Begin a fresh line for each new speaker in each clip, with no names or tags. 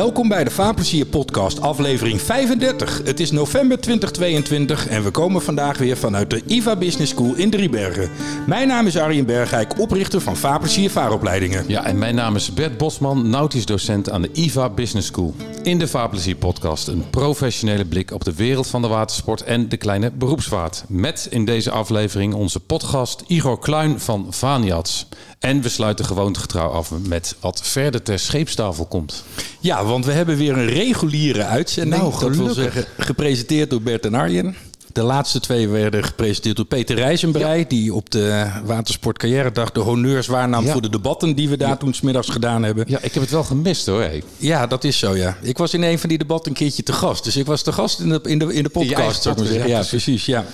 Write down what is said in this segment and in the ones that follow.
Welkom bij de Vaarplezier podcast, aflevering 35. Het is november 2022 en we komen vandaag weer vanuit de IVA Business School in Driebergen. Mijn naam is Arjen Bergijk, oprichter van Vaarplezier Vaaropleidingen.
Ja, en mijn naam is Bert Bosman, nautisch docent aan de IVA Business School. In de Vaarplezier podcast een professionele blik op de wereld van de watersport en de kleine beroepsvaart. Met in deze aflevering onze podcast Igor Kluin van Vaniats. En we sluiten gewoontegetrouw af met wat verder ter scheepstafel komt.
Ja, want we hebben weer een reguliere uitzending.
Nou,
dat wil zeggen, gepresenteerd door Bert en Arjen. De laatste twee werden gepresenteerd door Peter Rijzenbrei, die op de Watersport Carrière Dag de honneurs waarnam
Ja.
voor de debatten die we daar toen smiddags gedaan hebben.
Ja, ik heb het wel gemist hoor. Hey.
Ja, dat is zo, ja. Ik was in een van die debatten een keertje te gast. Dus ik was te gast in de, in de, in de podcast. zou ik maar zeggen.
ja,
Ja, precies. ja.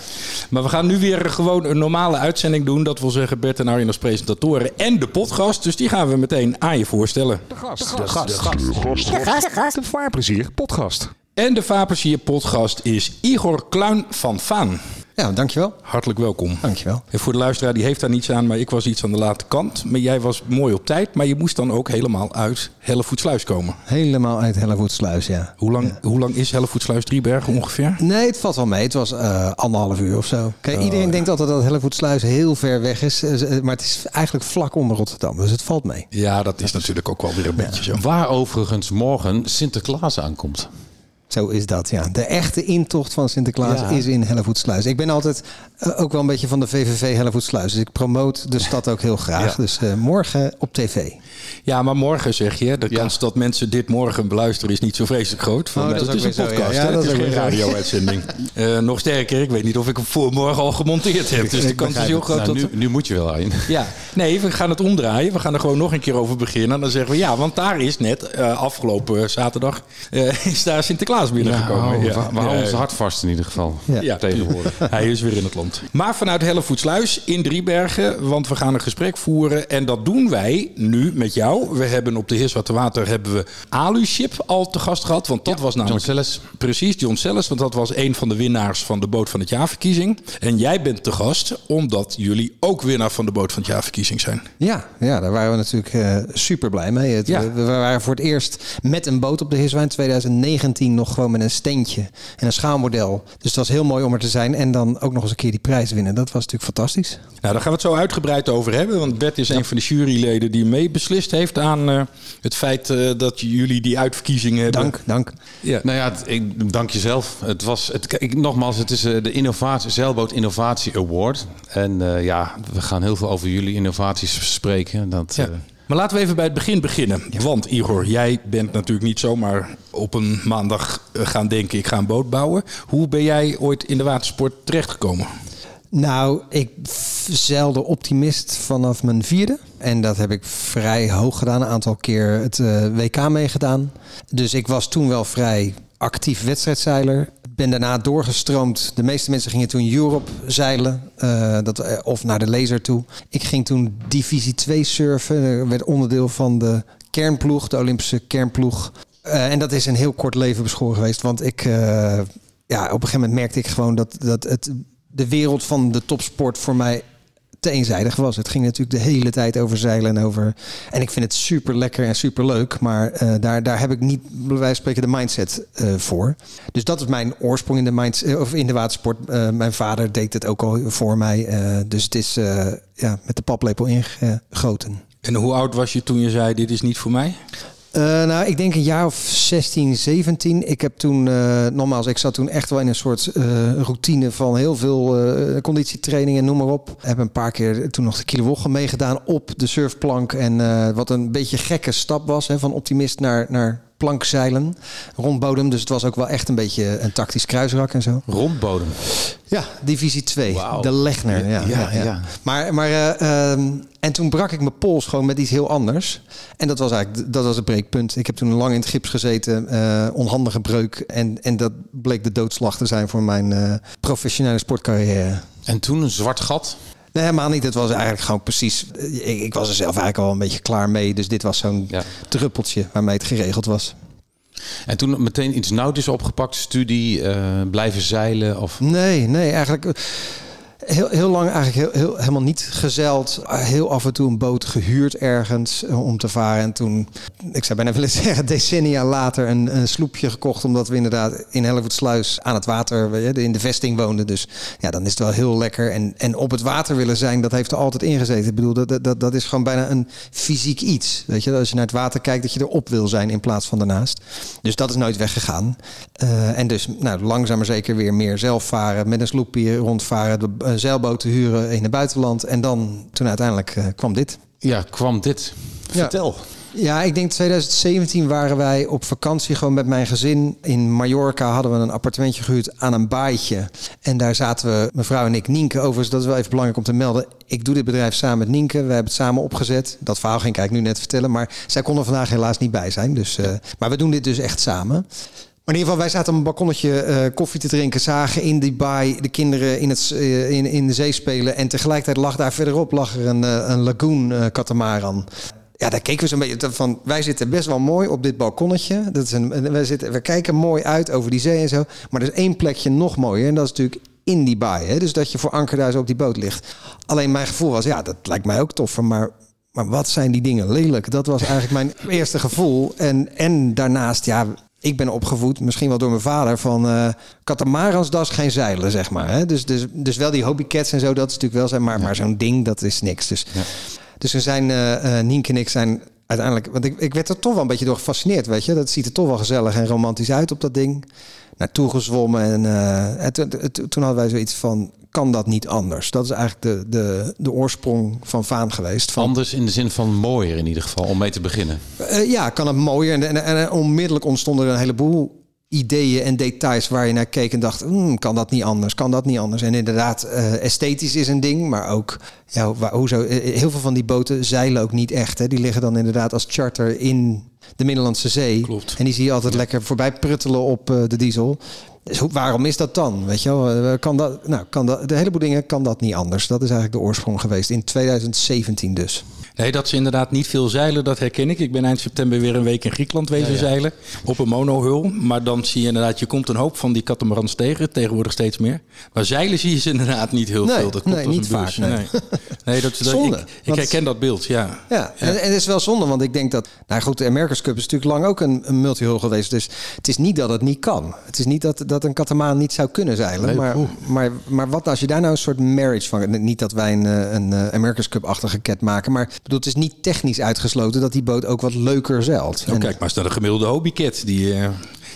Maar we gaan nu weer gewoon een normale uitzending doen. Dat wil zeggen Bert en Arjen als presentatoren en de podcast. Dus die gaan we meteen aan je voorstellen.
De gast. De gast. De Vaarplezier podcast.
En de Vaarplezier podcast is Igor Kluin van Vaan.
Ja, dankjewel.
Hartelijk welkom.
Dankjewel.
En voor de luisteraar, die heeft daar niets aan, maar ik was iets aan de late kant. Maar jij was mooi op tijd, maar je moest dan ook helemaal uit Hellevoetsluis komen.
Helemaal uit Hellevoetsluis, ja.
Hoe lang, hoe lang is Hellevoetsluis Driebergen ongeveer?
Nee, het valt wel mee. Het was eh, anderhalf uur of zo. Kijk, iedereen denkt altijd dat Hellevoetsluis heel ver weg is. eh, Maar het is eigenlijk vlak onder Rotterdam. Dus het valt mee.
Ja, dat is natuurlijk ook wel weer een beetje zo.
Waar overigens morgen Sinterklaas aankomt.
Zo is dat, ja. De echte intocht van Sinterklaas
Ja.
is in Hellevoetsluis. Ik ben altijd eh, ook wel een beetje van de VVV Hellevoetsluis. Dus ik promoot de stad ook heel graag.
Ja.
Dus eh, morgen op tv.
Ja, maar morgen zeg je, de
Ja.
kans dat mensen dit morgen beluisteren is niet zo vreselijk groot. Van,
Oh, dat is
een
zo,
podcast,
ja. Ja,
hè?
dat
het is
is
geen radio-uitzending. Eh, nog sterker, ik weet niet of ik hem voor morgen al gemonteerd heb. Dus de kans is heel groot
Nou,
dat...
nu, nu moet je wel aan.
Ja, nee, we gaan het omdraaien. We gaan er gewoon nog een keer over beginnen. En dan zeggen we ja, want daar is net eh, afgelopen zaterdag eh, is daar Sinterklaas binnengekomen.
Ja,
Ja.
we, we houden
Ja.
ons hart vast in ieder geval.
Ja.
Ja.
Tegenwoordig.
Hij is weer in het land. Maar vanuit Hellevoetsluis in Driebergen, want we gaan een gesprek voeren. En dat doen wij nu met jou. We hebben op de Heerswaterwater hebben we Aluship al te gast gehad. Want dat was namelijk...
John Selles.
Precies, John Selles. Want dat was een van de winnaars van de Boot van het Jaarverkiezing. En jij bent te gast omdat jullie ook winnaar van de Boot van het Jaarverkiezing zijn.
Ja, ja, daar waren we natuurlijk eh, super blij mee. Het,
Ja.
we, we waren voor het eerst met een boot op de Heerswijn 2019 nog gewoon met een steentje en een schaalmodel. Dus het was heel mooi om er te zijn en dan ook nog eens een keer die prijs winnen. Dat was natuurlijk fantastisch.
Nou, daar gaan we het zo uitgebreid over hebben. Want Bert is een van de juryleden die mee beslist heeft aan eh, het feit eh, dat jullie die uitverkiezing hebben.
Dank, dank.
Ja.
Nou ja, het- ik dank jezelf. Het was, het, kijk, nogmaals, het is eh, de innovatie, Zeilboot Innovatie Award. En eh, ja, we gaan heel veel over jullie innovaties spreken. Dat,
Ja. Maar laten we even bij het begin beginnen. Want Igor, jij bent natuurlijk niet zomaar op een maandag eh, gaan denken... ik ga een boot bouwen. Hoe ben jij ooit in de watersport terechtgekomen?
Nou, ik zeilde optimist vanaf mijn vierde. En dat heb ik vrij hoog gedaan. Een aantal keer het eh, WK meegedaan. Dus ik was toen wel vrij actief wedstrijdzeiler. Ben daarna doorgestroomd. De meeste mensen gingen toen Europe zeilen. eh, dat, eh, of naar de laser toe. Ik ging toen Divisie 2 surfen. Werd onderdeel van de kernploeg. De Olympische kernploeg. Eh, en dat is een heel kort leven beschoren geweest. Want ik... ja, op een gegeven moment merkte ik gewoon dat, dat het, de wereld van de topsport voor mij te eenzijdig was. Het ging natuurlijk de hele tijd over zeilen en over. En ik vind het super lekker en super leuk, maar eh, daar, daar heb ik niet, bij wijze van spreken, de mindset eh, voor. Dus dat is mijn oorsprong in de, mindset, of in de watersport. Eh, mijn vader deed het ook al voor mij. eh, dus het is eh, ja, met de paplepel ingegoten.
En hoe oud was je toen je zei, dit is niet voor mij?
Eh, nou, ik denk een jaar of 16, 17. Ik heb toen, eh nogmaals, ik zat toen echt wel in een soort eh, routine van heel veel conditietraining en noem maar op. Heb een paar keer toen nog de kilowochen meegedaan op de surfplank. En wat een beetje gekke stap was, hè, van optimist naar, naar plankzeilen, rondbodem. Dus het was ook wel echt een beetje een tactisch kruisrak en zo.
rondbodem.
Ja, divisie 2.
Wauw.
De Legner. Ja,
Ja,
ja, ja.
ja.
Maar, maar eh, ehm, en toen brak ik mijn pols gewoon met iets heel anders. En dat was eigenlijk dat was het breekpunt. Ik heb toen lang in het gips gezeten, eh, onhandige breuk. En, en dat bleek de doodslag te zijn voor mijn eh, professionele sportcarrière.
En toen een zwart gat.
Nee, helemaal niet. Het was eigenlijk gewoon precies. Ik, ik was er zelf eigenlijk al een beetje klaar mee. Dus dit was zo'n
Ja.
druppeltje waarmee het geregeld was.
En toen meteen iets nautisch opgepakt, studie, eh, blijven zeilen of...
Nee, nee, eigenlijk. Heel, heel lang eigenlijk heel, heel, helemaal niet gezeild. Heel af en toe een boot gehuurd ergens eh, om te varen. En toen, ik zou bijna willen zeggen, decennia later een, een sloepje gekocht. Omdat we inderdaad in Hellevoetsluis aan het water, in de vesting woonden. Dus ja, dan is het wel heel lekker. En, en op het water willen zijn, dat heeft er altijd ingezeten. Ik bedoel, dat, dat, dat is gewoon bijna een fysiek iets. Weet je, als je naar het water kijkt, dat je erop wil zijn in plaats van daarnaast. Dus dat is nooit weggegaan. Uh, en dus nou, langzaam maar zeker weer meer zelf varen. Met een sloepje rondvaren, de uh, zeilboten huren in het buitenland. En dan, toen uiteindelijk uh, kwam dit.
Ja, kwam dit. Vertel.
Ja, ik denk 2017 waren wij op vakantie gewoon met mijn gezin. In Mallorca hadden we een appartementje gehuurd aan een baaitje. En daar zaten we, mevrouw en ik, Nienke. Overigens, dat is wel even belangrijk om te melden. Ik doe dit bedrijf samen met Nienke. We hebben het samen opgezet. Dat verhaal ging ik eigenlijk nu net vertellen. Maar zij kon er vandaag helaas niet bij zijn. Dus, uh, maar we doen dit dus echt samen. In ieder geval, wij zaten op een balkonnetje uh, koffie te drinken, zagen in die baai de kinderen in, het, uh, in, in de zee spelen. En tegelijkertijd lag daar verderop lag er een, uh, een lagoon katamaran. Ja, daar keken we zo'n beetje van. Wij zitten best wel mooi op dit balkonnetje. Dat is een, we, zitten, we kijken mooi uit over die zee en zo. Maar er is één plekje nog mooier. En dat is natuurlijk in die baai. Dus dat je voor anker daar zo op die boot ligt. Alleen mijn gevoel was, ja, dat lijkt mij ook toffer. Maar maar wat zijn die dingen lelijk? Dat was eigenlijk mijn eerste gevoel. En, en daarnaast, ja, ik ben opgevoed, misschien wel door mijn vader, van uh, katamarans, dat is geen zeilen, zeg maar. Hè? Dus, dus, dus wel die hobbycats en zo, dat is natuurlijk wel zijn, maar, ja. maar zo'n ding, dat is niks. Dus, ja. dus we zijn, uh, Nienke en ik zijn uiteindelijk, want ik, ik werd er toch wel een beetje door gefascineerd, weet je. Dat ziet er toch wel gezellig en romantisch uit op dat ding. Naartoe gezwommen en, en toen hadden wij zoiets van, kan dat niet anders? Dat is eigenlijk de, de, de oorsprong van Vaan geweest. Van,
anders in de zin van mooier in ieder geval, om mee te beginnen.
Uh, ja, kan het mooier. En, en, en, onmiddellijk ontstonden er een heleboel ideeën en details waar je naar keek en dacht, mm, kan dat niet anders, kan dat niet anders. En inderdaad, uh, esthetisch is een ding, maar ook, ja, waar, hoezo, heel veel van die boten zeilen ook niet echt. Hè. Die liggen dan inderdaad als charter in de Middellandse Zee.
Klopt.
En die zie je altijd ja. lekker voorbij pruttelen op uh, de diesel. Dus hoe, waarom is dat dan? Weet je wel? Kan dat, nou, kan dat, de heleboel dingen kan dat niet anders. Dat is eigenlijk de oorsprong geweest in 2017 dus.
Nee, dat ze inderdaad niet veel zeilen, dat herken ik. Ik ben eind september weer een week in Griekenland wezen ja, ja. zeilen. Op een monohul. Maar dan zie je inderdaad, je komt een hoop van die catamarans tegen. Tegenwoordig steeds meer. Maar zeilen zie je ze inderdaad niet heel
nee,
veel. Dat komt
nee, niet vaak. Nee,
nee. nee dat, dat,
zonde,
ik, ik herken dat beeld, ja.
Ja. En, en het is wel zonde, want ik denk dat... Nou goed, de America's Cup is natuurlijk lang ook een, een multihul geweest. Dus het is niet dat het niet kan. Het is niet dat, dat een katamaran niet zou kunnen zeilen. Maar, maar, maar wat als je daar nou een soort marriage van... Niet dat wij een, een America's Cup-achtige ket maken. Maar bedoel, het is niet technisch uitgesloten dat die boot ook wat leuker zeilt.
Oh, kijk, maar is dat een gemiddelde hobbycat? Die, uh,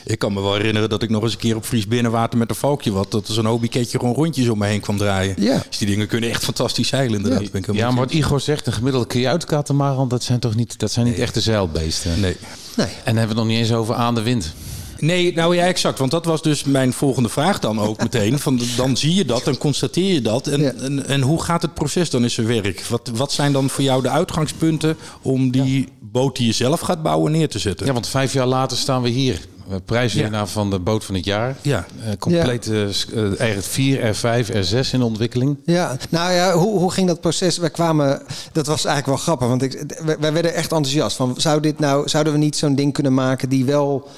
ik kan me wel herinneren dat ik nog eens een keer op Fries binnenwater met een valkje wat. Dat er zo'n hobbyketje gewoon rondjes om me heen kwam draaien.
Ja.
Dus die dingen kunnen echt fantastisch zeilen inderdaad.
Ja,
ben ik
ja maar wat Igor zegt, een gemiddelde kajuitkatamaran, dat zijn toch niet, dat zijn niet nee. echte zeilbeesten?
Nee.
nee.
En dan hebben we het nog niet eens over aan de wind.
Nee, nou ja, exact. Want dat was dus mijn volgende vraag dan ook meteen. Van, dan zie je dat, dan constateer je dat. En, ja. en, en, hoe gaat het proces dan in zijn werk? Wat, wat zijn dan voor jou de uitgangspunten om die ja. boot die je zelf gaat bouwen neer te zetten?
Ja, want vijf jaar later staan we hier. Prijswinnaar ja. van de boot van het jaar.
Ja.
Uh, compleet uh, eigenlijk 4, R5, R6 in ontwikkeling.
Ja, nou ja, hoe, hoe ging dat proces? We kwamen, dat was eigenlijk wel grappig, want ik, wij werden echt enthousiast. Van, zou dit nou, zouden we niet zo'n ding kunnen maken die wel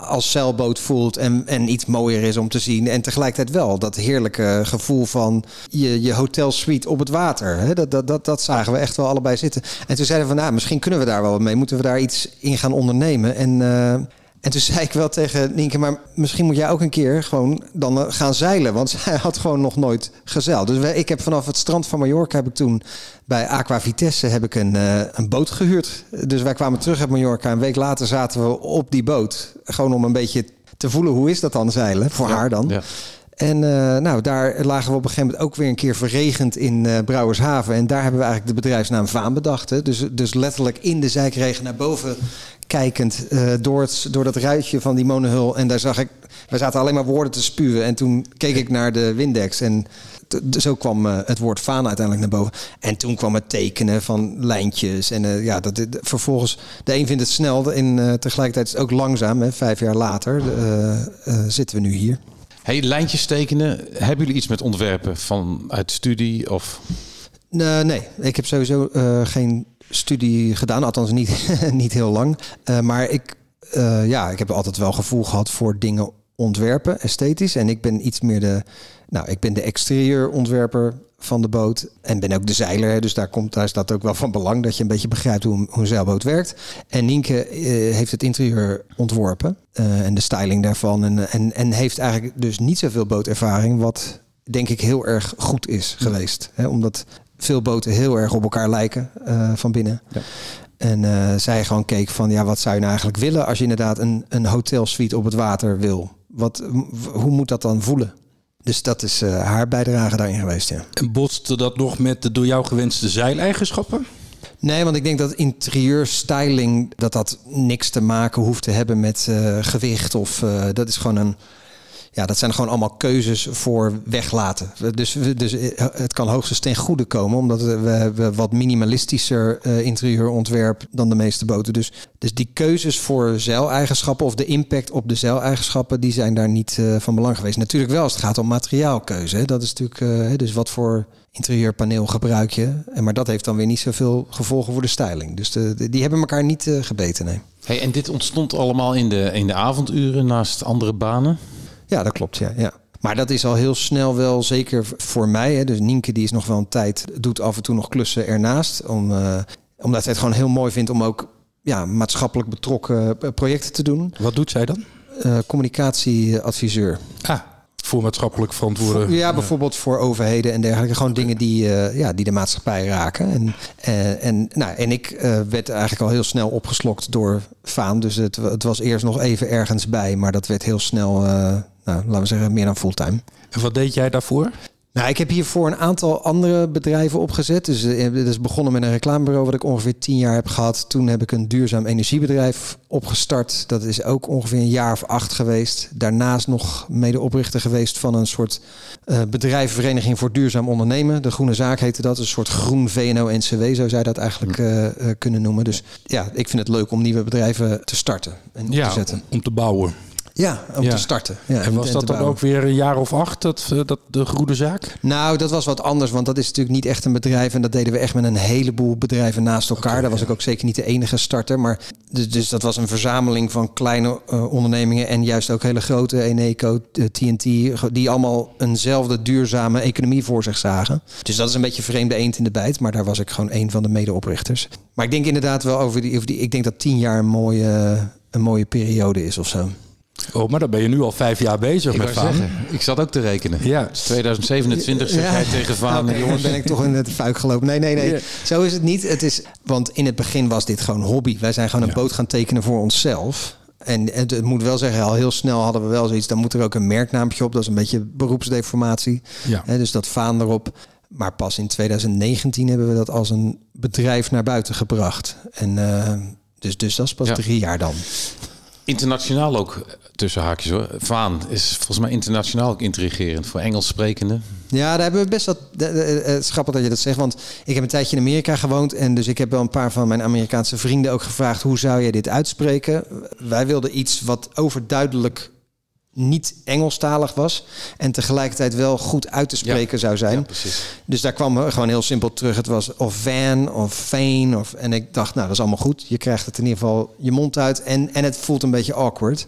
als zeilboot voelt en, en iets mooier is om te zien. En tegelijkertijd wel dat heerlijke gevoel van je, je hotelsuite op het water. Hè? Dat, dat, dat, dat zagen we echt wel allebei zitten. En toen zeiden we van, nou, misschien kunnen we daar wel mee. Moeten we daar iets in gaan ondernemen? En... Uh, en toen zei ik wel tegen Nienke, maar misschien moet jij ook een keer gewoon dan gaan zeilen. Want zij had gewoon nog nooit gezeild. Dus wij, ik heb vanaf het strand van Mallorca heb ik toen bij Aqua Vitesse heb ik een, uh, een boot gehuurd. Dus wij kwamen terug uit Mallorca. Een week later zaten we op die boot. Gewoon om een beetje te voelen hoe is dat dan zeilen. Voor
ja,
haar dan.
Ja.
En uh, nou, daar lagen we op een gegeven moment ook weer een keer verregend in uh, Brouwershaven. En daar hebben we eigenlijk de bedrijfsnaam Vaan bedacht. Hè. Dus, dus letterlijk in de zijkregen naar boven kijkend uh, door, het, door dat ruitje van die monohul. En daar zag ik, we zaten alleen maar woorden te spuwen. En toen keek ik naar de Windex en zo kwam uh, het woord Vaan uiteindelijk naar boven. En toen kwam het tekenen van lijntjes. En uh, ja, dat, de, vervolgens, de een vindt het snel en uh, tegelijkertijd is het ook langzaam. Hè, vijf jaar later zitten we nu hier.
Hey, lijntjes tekenen. Hebben jullie iets met ontwerpen vanuit studie of?
Nee, ik heb sowieso geen studie gedaan, althans niet, niet heel lang. Uh, maar ik, uh, ja, ik heb altijd wel gevoel gehad voor dingen ontwerpen, esthetisch. En ik ben iets meer de, nou, ik ben de exterieurontwerper van de boot. En ben ook de zeiler. Dus daar, komt, daar dat ook wel van belang. Dat je een beetje begrijpt hoe, hoe een zeilboot werkt. En Nienke eh, heeft het interieur ontworpen. eh, en de styling daarvan. En, en, en heeft eigenlijk dus niet zoveel bootervaring. Wat denk ik heel erg goed is geweest. Hè, omdat veel boten heel erg op elkaar lijken eh, van binnen.
Ja.
En eh, zij gewoon keek van, ja, wat zou je nou eigenlijk willen als je inderdaad een, een hotelsuite op het water wil? Wat, hoe moet dat dan voelen? Dus dat is eh, haar bijdrage daarin geweest, ja.
En botste dat nog met de door jou gewenste zeileigenschappen?
Nee, want ik denk dat interieurstyling dat dat niks te maken hoeft te hebben met gewicht of dat is gewoon een ja, dat zijn gewoon allemaal keuzes voor weglaten. Dus, dus eh, het kan hoogstens ten goede komen, omdat we hebben wat minimalistischer eh, interieurontwerp dan de meeste boten. Dus, dus die keuzes voor zeileigenschappen of de impact op de zeileigenschappen, die zijn daar niet eh, van belang geweest. Natuurlijk wel als het gaat om materiaalkeuze. Dat is natuurlijk, dus wat voor interieurpaneel gebruik je. En maar dat heeft dan weer niet zoveel gevolgen voor de styling. Dus de, die hebben elkaar niet gebeten, nee.
Hey, en dit ontstond allemaal in de, in de avonduren naast andere banen.
Ja, dat klopt. Ja, ja. Maar dat is al heel snel wel, zeker voor mij. Hè. Dus Nienke die is nog wel een tijd, doet af en toe nog klussen ernaast. Om, eh, omdat zij het gewoon heel mooi vindt om ook ja, maatschappelijk betrokken eh, projecten te doen.
Wat doet zij dan?
Eh, communicatieadviseur.
Ah, voor maatschappelijk verantwoorden.
Ja, bijvoorbeeld voor overheden en dergelijke. Gewoon dingen die, ja, die de maatschappij raken. En, en, nou, en ik werd eigenlijk al heel snel opgeslokt door Vaan. Dus het, het was eerst nog even ergens bij. Maar dat werd heel snel, nou, laten we zeggen, meer dan fulltime.
En wat deed jij daarvoor?
Nou, ik heb hiervoor een aantal andere bedrijven opgezet. Dus eh, het is begonnen met een reclamebureau wat ik ongeveer tien jaar heb gehad. Toen heb ik een duurzaam energiebedrijf opgestart. Dat is ook ongeveer een jaar of acht geweest. Daarnaast nog medeoprichter geweest van een soort eh bedrijvenvereniging voor duurzaam ondernemen. De Groene Zaak heette dat. Een soort groen VNO-NCW zou zij dat eigenlijk eh, eh, kunnen noemen. Dus ja, ik vind het leuk om nieuwe bedrijven te starten en op te zetten.
om te bouwen.
Ja, om
Ja.
te starten. Ja,
en was dat dan ook weer een jaar of acht, dat, eh, dat de goede zaak?
Nou, dat was wat anders, want dat is natuurlijk niet echt een bedrijf. En dat deden we echt met een heleboel bedrijven naast elkaar. Daar was ik ook zeker niet de enige starter. Maar dus, dus dat was een verzameling van kleine eh, ondernemingen en juist ook hele grote, Eneco, eh, TNT, die allemaal eenzelfde duurzame economie voor zich zagen. Dus dat is een beetje vreemde eend in de bijt, maar daar was ik gewoon een van de medeoprichters. Maar ik denk inderdaad wel over die, over die ik denk dat tien jaar een mooie, een mooie periode is of zo.
Oh, maar dan ben je nu al vijf jaar bezig
Ik,
met Vaan.
zeggen, ik zat ook te rekenen.
Ja.
Het is 2027 zeg jij tegen Vaan. Jongens,
ben ik toch in het fuik gelopen. Nee, nee, nee.
Ja.
Zo is het niet. Het is, want in het begin was dit gewoon hobby. Wij zijn gewoon een
Ja.
boot gaan tekenen voor onszelf. En het, het moet wel zeggen, al heel snel hadden we wel zoiets. Dan moet er ook een merknaampje op. Dat is een beetje beroepsdeformatie.
Ja.
Hè, dus dat vaan erop. Maar pas in 2019 hebben we dat als een bedrijf naar buiten gebracht. En eh, dus, dus dat is pas
Ja.
drie jaar dan.
Internationaal ook tussen haakjes hoor. Vaan is volgens mij internationaal ook intrigerend voor Engels sprekende.
Ja, daar hebben we best wat. eh, Het dat je dat zegt, want ik heb een tijdje in Amerika gewoond en dus ik heb wel een paar van mijn Amerikaanse vrienden ook gevraagd hoe zou je dit uitspreken. Wij wilden iets wat overduidelijk niet Engelstalig was en tegelijkertijd wel goed uit te spreken zou zijn.
Ja, precies.
Dus daar kwam gewoon heel simpel terug. Het was of van of veen. Of, en ik dacht, nou, dat is allemaal goed. Je krijgt het in ieder geval je mond uit. En, en het voelt een beetje awkward.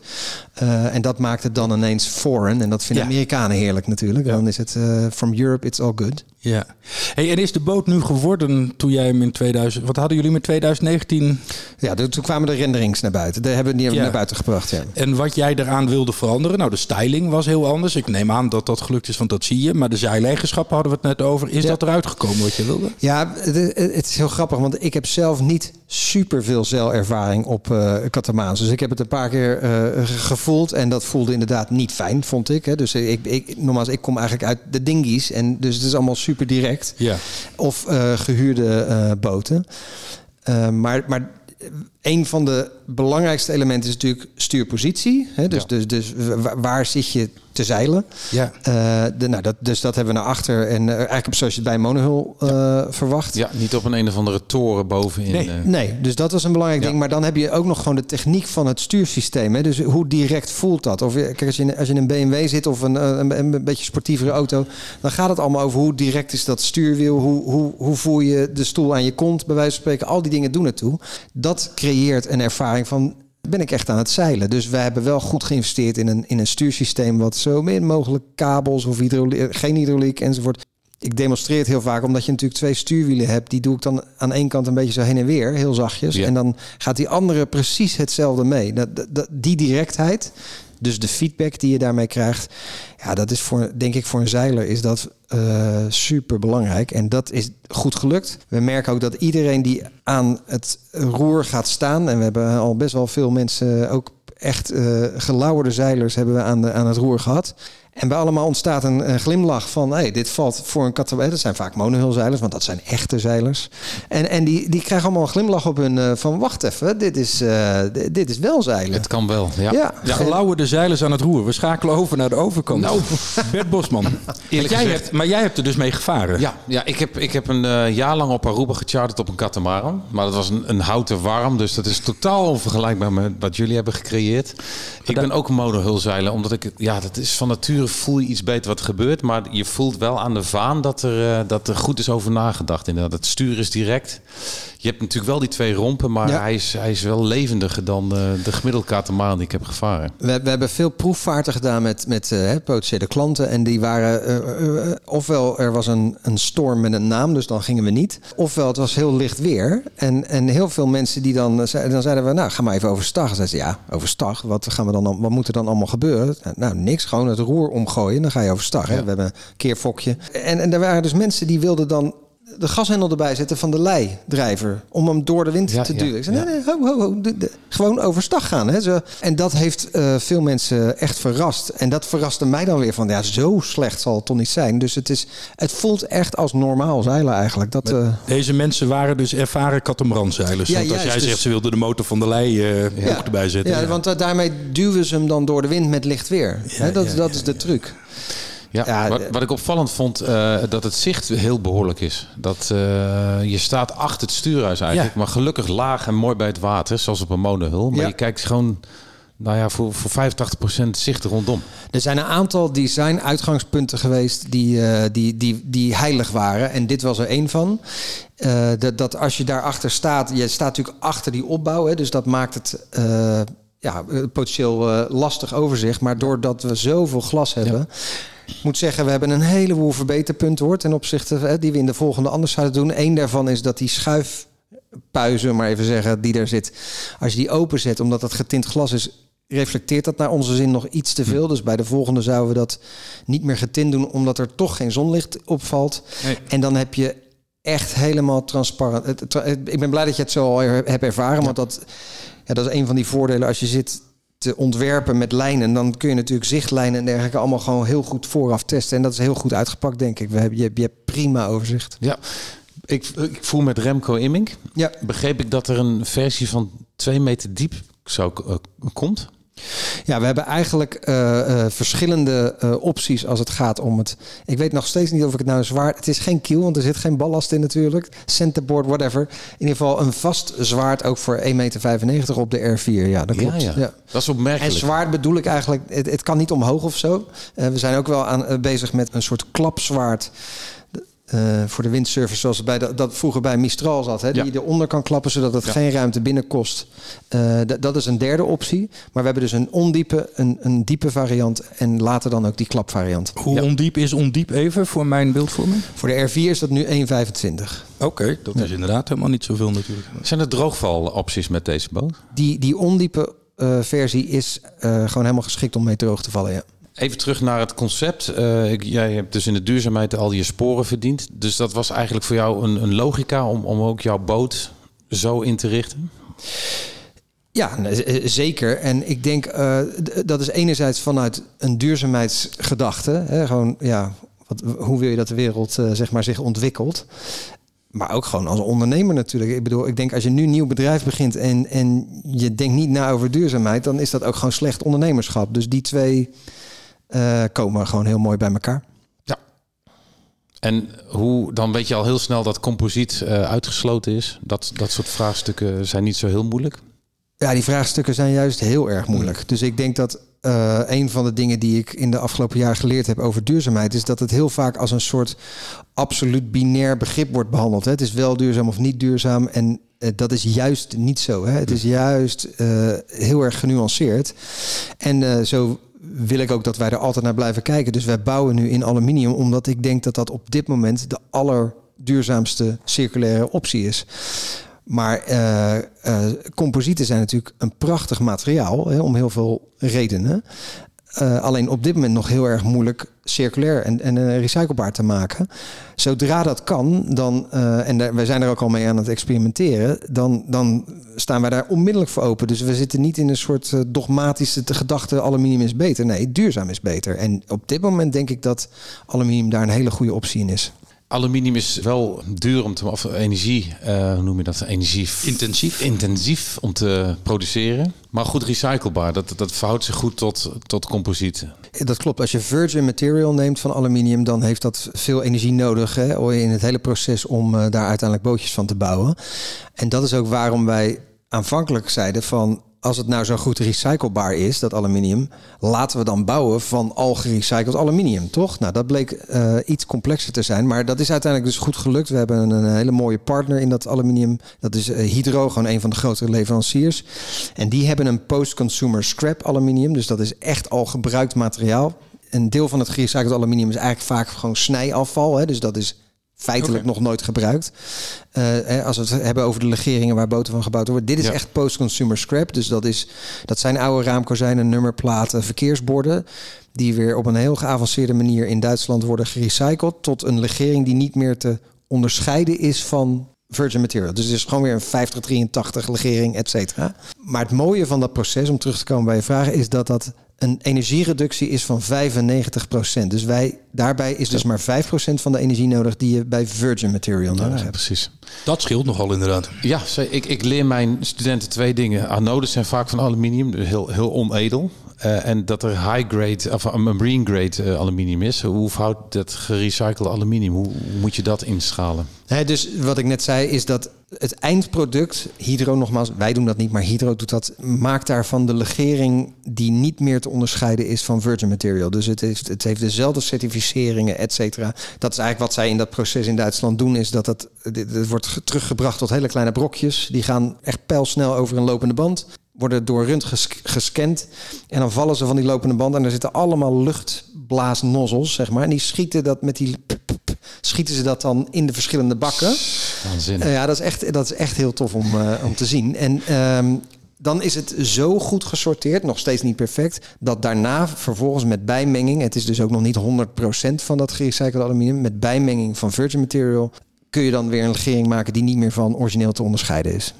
Eh, en dat maakt het dan ineens foreign. En dat vinden
Ja.
Amerikanen heerlijk natuurlijk. Dan is het eh, from Europe, it's all good.
Ja. Hey, en is de boot nu geworden toen jij hem in 2000... Wat hadden jullie met 2019?
Ja, de- toen kwamen de renderings naar buiten. Die hebben we die
Ja.
naar buiten gebracht, ja.
En wat jij eraan wilde veranderen? Nou, de styling was heel anders. Ik neem aan dat dat gelukt is, want dat zie je. Maar de zeileigenschappen hadden we het net over. Is
Ja.
dat eruit gekomen wat je wilde?
Ja, het, is heel grappig, want ik heb zelf niet super veel zeilervaring op eh katamaans. Dus ik heb het een paar keer eh, ge- gevoeld en dat voelde inderdaad niet fijn, vond ik. Hè. Dus ik, ik, nogmaals, ik kom eigenlijk uit de dinghies en dus het is allemaal super direct.
Ja.
Of eh, gehuurde eh, boten. Eh, maar, maar een van de belangrijkste elementen is natuurlijk stuurpositie. Hè? Dus,
Ja.
dus, dus wa- waar zit je te zeilen?
Ja.
Eh, de, nou, dat, dus dat hebben we naar achter. En eh, eigenlijk zoals je het bij een monohull eh, verwacht.
Ja, niet op een een of andere toren bovenin.
Nee.
Nee, dus dat was een belangrijk
Ja.
ding. Maar dan heb je ook nog gewoon de techniek van het stuursysteem. Hè? Dus hoe direct voelt dat? Of kijk, als je, in- als je in een BMW zit of een, een, een beetje sportievere auto, dan gaat het allemaal over hoe direct is dat stuurwiel. Hoe, hoe, hoe voel je de stoel aan je kont, bij wijze van spreken. Al die dingen doen ertoe. Dat creëert een ervaring van ben ik echt aan het zeilen. Dus we hebben wel goed geïnvesteerd in een, in een stuursysteem wat zo min mogelijk kabels of hydrauliek, geen hydrauliek enzovoort. Ik demonstreer het heel vaak omdat je natuurlijk twee stuurwielen hebt. Die doe ik dan aan één kant een beetje zo heen en weer, heel zachtjes.
Ja.
En dan gaat die andere precies hetzelfde mee. Dat- die directheid, dus de feedback die je daarmee krijgt, ja, dat is voor, denk ik, voor een zeiler is dat super belangrijk. En dat is goed gelukt. We merken ook dat iedereen die aan het roer gaat staan, en we hebben al best wel veel mensen, ook echt eh gelauwerde zeilers, hebben we aan, de, aan het roer gehad. En bij allemaal ontstaat een, een glimlach van, hey, dit valt voor een kattenbij. Dat zijn vaak monohulzeilers, want dat zijn echte zeilers. En, en die, die krijgen allemaal een glimlach op hun eh, van, wacht even, dit is, eh, dit is wel zeilen.
Het kan wel, ja.
ja,
Ja, gelauwerde zeilers aan het roer. We schakelen over naar de overkant. Nou, Bert Bosman.
Eerlijk
jij
gezegd-
hebt, maar jij hebt er dus mee gevaren.
Ja, ja ik, heb, ik heb een eh, jaar lang op Aruba gecharterd op een katamaran. Maar dat was een, een houten warm, dus dat is totaal onvergelijkbaar met wat jullie hebben gecreëerd. Ik ben ook een monohulzeiler, omdat ik, ja, dat is van nature voel je iets beter wat er gebeurt. Maar je voelt wel aan de vaan dat er, eh, dat er goed is over nagedacht. Inderdaad, het stuur is direct. Je hebt natuurlijk wel die twee rompen, maar
Ja.
hij, is, hij is wel levendiger dan eh, de gemiddelde katamaran die ik heb gevaren.
We, we hebben veel proefvaarten gedaan met, met eh, potentiële klanten. En die waren, eh, ofwel er was een, een storm met een naam, dus dan gingen we niet. Ofwel het was heel licht weer. En, en heel veel mensen die dan, dan zeiden we, nou ga maar even overstag. En zeiden ze, ja, overstag, wat, gaan we dan, wat moet er dan allemaal gebeuren? Nou, niks, gewoon het roer omgooien, dan ga je overstag. Hè? We hebben een keerfokje. En, en er waren dus mensen die wilden dan de gashendel erbij zetten van de leidrijver. Om hem door de wind
Ja,
te
ja,
duwen. Ik zei,
ja.
nee, nee, ho, ho, ho. de- de- gewoon overstag gaan. Hè? Zo. En dat heeft eh, veel mensen echt verrast. En dat verraste mij dan weer van, ja, zo slecht zal het toch niet zijn. Dus het, is, het voelt echt als normaal zeilen eigenlijk. Dat, eh,
Deze mensen waren dus ervaren katamaranzeilers.
Ja,
Want als
juist,
jij
dus-
zegt ze wilden de motor van de lei eh ook erbij zetten.
ja, want daarmee duwen ze hem dan door de wind met licht weer. Hè, dat
ja,
dat
ja,
is de truc.
Ja,
Ja,
wat,
eh,
wat ik opvallend vond, eh, dat het zicht heel behoorlijk is. Dat eh, je staat achter het stuurhuis eigenlijk,
Ja.
maar gelukkig laag en mooi bij het water, zoals op een monohul. Maar
Ja.
je kijkt gewoon, nou ja, voor, voor 85% zicht rondom.
Er zijn een aantal design-uitgangspunten geweest die, die, die, die heilig waren. En dit was er één van. Dat, dat als je daarachter staat, je staat natuurlijk achter die opbouw. Hè, dus dat maakt het ja, potentieel lastig overzicht. Maar doordat we zoveel glas hebben. Ik moet zeggen, we hebben een heleboel verbeterpunten hoor, ten opzichte hè, die we in de volgende anders zouden doen. Eén daarvan is dat die schuifpuizen, maar even zeggen, die er zit. Als je die openzet, omdat dat getint glas is, reflecteert dat naar onze zin nog iets te veel. Dus bij de volgende zouden we dat niet meer getint doen, omdat er toch geen zonlicht opvalt.
Nee.
En dan heb je echt helemaal transparant. Het- het- Ik ben blij dat je het zo al hebt ervaren, want dat, ja, dat is een van die voordelen als je zit te ontwerpen met lijnen, dan kun je natuurlijk zichtlijnen en dergelijke allemaal gewoon heel goed vooraf testen. En dat is heel goed uitgepakt, denk ik. We hebben, je, hebt- je hebt prima overzicht.
Ja, ik, ik voer met Remco Immink.
Ja.
Begreep ik dat er een versie van 2 meter diep zou, eh, komt?
Ja, we hebben eigenlijk eh, eh, verschillende eh, opties als het gaat om het. Ik weet nog steeds niet of ik het nou zwaard. Het is geen kiel, want er zit geen ballast in natuurlijk. Centerboard, whatever. In ieder geval een vast zwaard ook voor 1,95 meter op de R4. Ja, dat klopt.
Ja, ja. Dat is
En
opmerkelijk.
zwaard bedoel ik eigenlijk, het, het kan niet omhoog of zo. We zijn ook wel aan, bezig met een soort klapzwaard. Eh, voor de windsurfers, zoals het bij de, dat vroeger bij Mistral zat. Hè,
Ja.
Die eronder kan klappen, zodat het
Ja.
geen ruimte binnen kost. Eh, dat is een derde optie. Maar we hebben dus een ondiepe, een, een diepe variant. En later dan ook die klapvariant.
Hoe
Ja.
ondiep is ondiep even voor mijn beeldvorming?
Voor de R4 is dat nu 1,25.
Oké, dat is inderdaad helemaal niet zoveel natuurlijk.
Zijn er droogvalopties met deze boot?
Die, die ondiepe eh, versie is eh, gewoon helemaal geschikt om mee droog te vallen. Ja.
Even terug naar het concept. Eh, jij hebt dus in de duurzaamheid al je sporen verdiend. Dus dat was eigenlijk voor jou een, een logica om, om ook jouw boot zo in te richten?
Ja, z- eh, zeker. En ik denk eh, d- dat is enerzijds vanuit een duurzaamheidsgedachte. Hè, gewoon, ja, wat, hoe wil je dat de wereld eh, zeg maar, zich ontwikkelt? Maar ook gewoon als ondernemer natuurlijk. Ik bedoel, ik denk als je nu een nieuw bedrijf begint en, en je denkt niet na over duurzaamheid, dan is dat ook gewoon slecht ondernemerschap. Dus die twee eh, komen gewoon heel mooi bij elkaar.
En hoe, dan weet je al heel snel dat composiet eh, uitgesloten is. Dat, dat soort vraagstukken zijn niet zo heel moeilijk.
Ja, die vraagstukken zijn juist heel erg moeilijk. Dus ik denk dat eh, een van de dingen die ik in de afgelopen jaar geleerd heb over duurzaamheid, is dat het heel vaak als een soort absoluut binair begrip wordt behandeld. Hè. Het is wel duurzaam of niet duurzaam. En dat is juist niet zo. Hè? Het is juist heel erg genuanceerd. En zo wil ik ook dat wij er altijd naar blijven kijken. Dus wij bouwen nu in aluminium, omdat ik denk dat dat op dit moment de allerduurzaamste circulaire optie is. Maar eh, composieten zijn natuurlijk een prachtig materiaal hè, om heel veel redenen. Eh, alleen op dit moment nog heel erg moeilijk circulair en, en recyclebaar te maken. Zodra dat kan, dan, eh, en wij zijn er ook al mee aan het experimenteren, dan, dan staan wij daar onmiddellijk voor open. Dus we zitten niet in een soort eh, dogmatische te gedachte aluminium is beter. Nee, duurzaam is beter. En op dit moment denk ik dat aluminium daar een hele goede optie in is.
Aluminium is wel duur om te, of energie, eh, hoe noem je dat? Energie
Intensief.
intensief om te produceren. Maar goed recyclebaar. Dat, dat verhoudt zich goed tot, tot composieten.
Dat klopt. Als je virgin material neemt van aluminium, dan heeft dat veel energie nodig hè, in het hele proces om eh, daar uiteindelijk bootjes van te bouwen. En dat is ook waarom wij aanvankelijk zeiden van als het nou zo goed recyclebaar is, dat aluminium, laten we dan bouwen van al gerecycled aluminium, toch? Nou, dat bleek eh, iets complexer te zijn, maar dat is uiteindelijk dus goed gelukt. We hebben een, hele mooie partner in dat aluminium. Dat is eh, Hydro, gewoon een van de grotere leveranciers. En die hebben een post-consumer scrap aluminium, dus dat is echt al gebruikt materiaal. Een deel van het gerecycled aluminium is eigenlijk vaak gewoon snijafval, hè, dus dat is feitelijk nog nooit gebruikt. Eh, als we het hebben over de legeringen waar boten van gebouwd worden. Dit is
Ja.
echt post-consumer scrap. Dus dat, is, dat zijn oude raamkozijnen, nummerplaten, verkeersborden. Die weer op een heel geavanceerde manier in Duitsland worden gerecycled. Tot een legering die niet meer te onderscheiden is van virgin material. Dus het is gewoon weer een 5083 legering, et cetera. Maar het mooie van dat proces, om terug te komen bij je vragen, is dat dat een energiereductie is van 95%. Dus wij, daarbij is dus maar 5% van de energie nodig die je bij virgin material nodig
Ja,
hebt.
precies.
Dat scheelt nogal inderdaad.
Ja, ze- ik, ik leer mijn studenten twee dingen. Anodes zijn vaak van aluminium, dus heel, heel onedel. Eh, en dat er high grade of een marine grade eh, aluminium is. Hoe verhoudt dat gerecyclede aluminium? Hoe, hoe moet je dat inschalen?
Dus wat ik net zei is dat het eindproduct, Hydro nogmaals, wij doen dat niet, maar Hydro doet dat, maakt daarvan de legering die niet meer te onderscheiden is van virgin material. Dus het heeft, het heeft dezelfde certificeringen, et cetera. Dat is eigenlijk wat zij in dat proces in Duitsland doen, is dat het, het wordt ge- teruggebracht tot hele kleine brokjes. Die gaan echt pijlsnel over een lopende band worden door rund ges- gescand. En dan vallen ze van die lopende band. En er zitten allemaal luchtblaasnozzels, zeg maar. En die schieten dat met die... Schieten ze dat dan in de verschillende bakken.
Waanzinnig.
Eh, ja, dat is echt, dat is echt heel tof om, eh, om te zien. En ehm, dan is het zo goed gesorteerd, nog steeds niet perfect, dat daarna vervolgens met bijmenging, het is dus ook nog niet 100% van dat gerecycled aluminium, met bijmenging van virgin material kun je dan weer een legering maken die niet meer van origineel te onderscheiden is.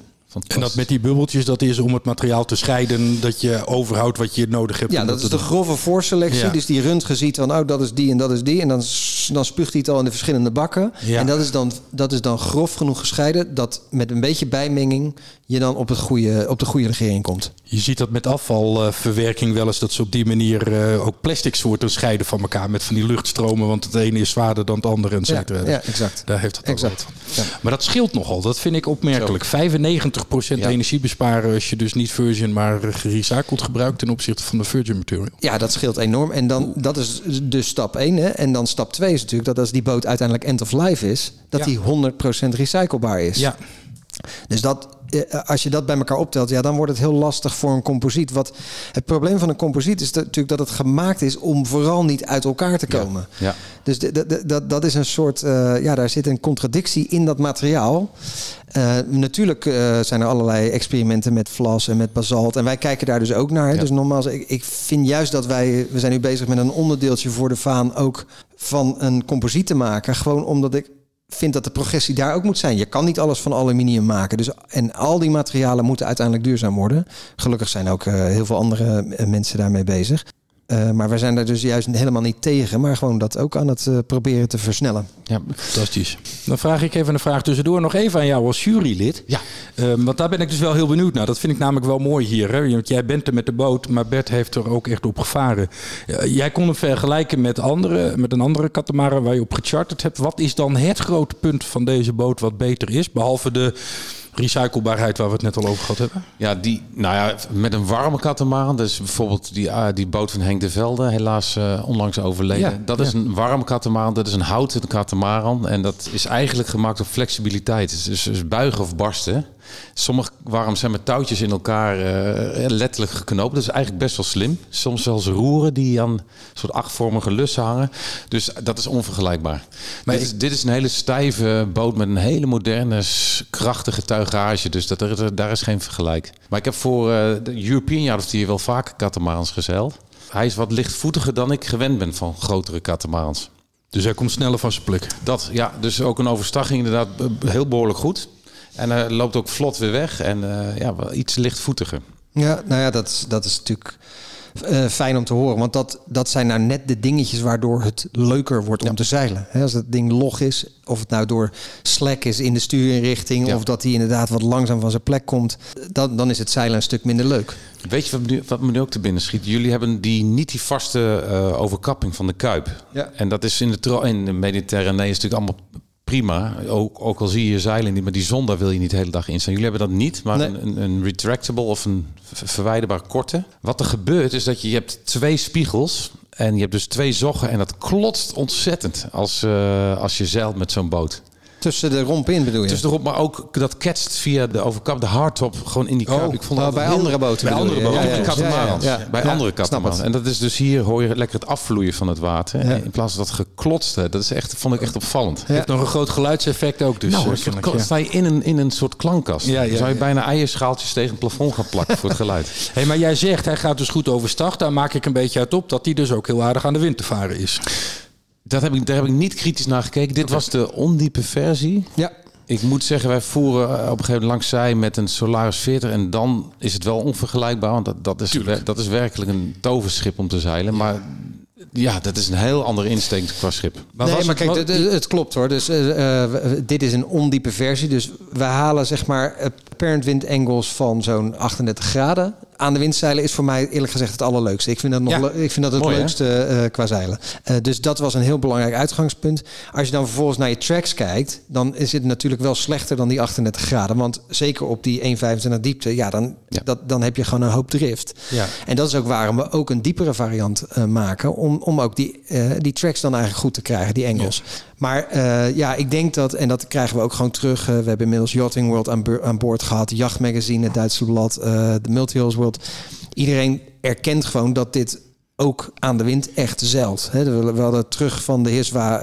En dat met die bubbeltjes, dat is om het materiaal te scheiden, dat je overhoudt wat je nodig hebt.
Ja, dat is de grove voorselectie.
Ja.
Dus die röntgen ziet van, oh, dat is die en dat is die. En dan, dan spuugt hij het al in de verschillende bakken.
Ja.
En dat is, dan, dat is dan grof genoeg gescheiden... dat met een beetje bijmenging je dan op, het goede, op de goede legering komt.
Je ziet dat met afvalverwerking wel eens, dat ze op die manier eh, ook plastic soorten scheiden van elkaar met van die luchtstromen, want het ene is zwaarder dan het andere, et
Ja, ja, exact.
Daar heeft het ook
Exact.
van. Maar dat scheelt nogal, dat vind ik opmerkelijk. 95%
Ja.
energie besparen als je dus niet virgin, maar eh, gerecycled gebruikt ten opzichte van de virgin material.
Ja, dat scheelt enorm. En dan, dat is dus stap 1. Hè. En dan stap 2 is natuurlijk dat als die boot uiteindelijk end of life is... dat
Ja.
die 100% recyclebaar is.
Ja,
Dus dat, als je dat bij elkaar optelt, ja, dan wordt het heel lastig voor een composiet. Wat het probleem van een composiet is dat- natuurlijk dat het gemaakt is om vooral niet uit elkaar te komen.
Ja.
Dus de- de- de- dat, dat is een soort, eh, ja, daar zit een contradictie in dat materiaal. Eh, natuurlijk eh, zijn er allerlei experimenten met vlas en met basalt. En wij kijken daar dus ook naar. hè.
Ja.
Dus nogmaals, ik, ik vind juist dat wij, we zijn nu bezig met een onderdeeltje voor de vaan ook van een composiet te maken. Gewoon omdat ik vind dat de progressie daar ook moet zijn. Je kan niet alles van aluminium maken. Dus, en al die materialen moeten uiteindelijk duurzaam worden. Gelukkig zijn ook eh, heel veel andere eh, mensen daarmee bezig. Eh, maar wij zijn daar dus juist helemaal niet tegen. Maar gewoon dat ook aan het eh, proberen te versnellen.
Ja.
fantastisch. Dan vraag ik even een vraag tussendoor nog even aan jou als jurylid.
Ja.
Ehm, want daar ben ik dus wel heel benieuwd naar. Dat vind ik namelijk wel mooi hier. Hè? Want jij bent er met de boot, maar Bert heeft er ook echt op gevaren. Eh, jij kon hem vergelijken met, andere, met een andere katamaran waar je op gecharterd hebt. Wat is dan het grote punt van deze boot wat beter is? Behalve de recyclebaarheid waar we het net al over gehad hebben.
Ja, die, nou ja, met een warme katamaran. Dus bijvoorbeeld die, ah, die boot van Henk de Velde, helaas eh, onlangs overleden.
Ja,
dat is een warme katamaran, dat is een houten katamaran. En dat is eigenlijk gemaakt op flexibiliteit. Dus, dus buigen of barsten. Sommige warm zijn met touwtjes in elkaar uh, letterlijk geknoopt. Dat is eigenlijk best wel slim. Soms zelfs roeren die aan soort achtvormige lussen hangen. Dus dat is onvergelijkbaar. Maar dit, is, dit is een hele stijve boot met een hele moderne, krachtige tuigage. Dus dat, er, daar is geen vergelijk. Maar ik heb voor uh, de European of hier wel vaker katamarans gezeild. Hij is wat lichtvoetiger dan ik gewend ben van grotere katamarans.
Dus hij komt sneller van zijn plek.
Dat, ja. Dus ook een overstag inderdaad heel behoorlijk goed. En hij loopt ook vlot weer weg. En uh, ja, wel iets lichtvoetiger.
Ja, nou ja, dat, dat is natuurlijk uh, fijn om te horen. Want dat, dat zijn nou net de dingetjes waardoor het leuker wordt om te zeilen. He, als het ding log is, of het nou door slack is in de stuurinrichting... of dat hij inderdaad wat langzaam van zijn plek komt... dan, dan is het zeilen een stuk minder leuk.
Weet je wat me, nu, wat me nu ook te binnen schiet? Jullie hebben die, niet die vaste uh, overkapping van de kuip. Ja. En dat is in de, in de Mediterranee is natuurlijk allemaal prima. Ook, ook al zie je zeilen niet, maar die zon daar wil je niet de hele dag in staan. Jullie hebben dat niet, maar een, een, retractable of een verwijderbaar korte. Wat er gebeurt is dat je, je hebt twee spiegels en je hebt dus twee zoggen en dat klotst ontzettend als, uh, als je zeilt met zo'n boot.
Tussen de romp in bedoel je?
Tussen de romp, maar ook dat ketst via de overkap, de hardtop, gewoon in die kuip.
Oh, ik vond dat bij andere boten.
Bij andere boten. Ja, ja, bij andere katamarans. En dat is dus hier hoor je lekker het afvloeien van het water. In plaats van dat geklotste. Dat is echt, vond ik echt opvallend.
Het heeft nog een groot geluidseffect ook. Dus
nou, uh, sta je in een, in een soort klankkast. Ja, Dan zou je bijna eierschaaltjes tegen het plafond gaan plakken voor het geluid.
hey, maar jij zegt hij gaat dus goed overstag. Daar maak ik een beetje uit op dat hij dus ook heel aardig aan de wind te varen is.
Dat heb ik, daar heb ik niet kritisch naar gekeken. Dit was de ondiepe versie.
Ja.
Ik moet zeggen, wij voeren op een gegeven moment langs zij met een Solaris 40. En dan is het wel onvergelijkbaar. Want dat, dat, is, dat is werkelijk een toverschip om te zeilen. Maar ja, dat is een heel andere insteek qua schip.
Maar nee, maar kijk, het, het, klopt hoor. Dus uh, dit is een ondiepe versie. Dus we halen zeg maar apparent wind angles van zo'n 38 graden aan de windzeilen is voor mij eerlijk gezegd het allerleukste. Ik vind dat, nog ik vind dat het leukste uh, qua zeilen. Uh, dus dat was een heel belangrijk uitgangspunt. Als je dan vervolgens naar je tracks kijkt, dan is het natuurlijk wel slechter dan die 38 graden. Want zeker op die 1,25 diepte, ja, dan, Dat, dan heb je gewoon een hoop drift. Ja. En dat is ook waarom we ook een diepere variant uh, maken. Om, om ook die, die tracks dan eigenlijk goed te krijgen, die engels. Maar uh, ja, ik denk dat, en dat krijgen we ook gewoon terug. Uh, we hebben inmiddels Yachting World aan, boord gehad, Yacht Magazine, het Duitse blad, uh, de Multi-Hills World. Iedereen erkent gewoon dat dit ook aan de wind echt zeilt. We hadden terug van de Hiswa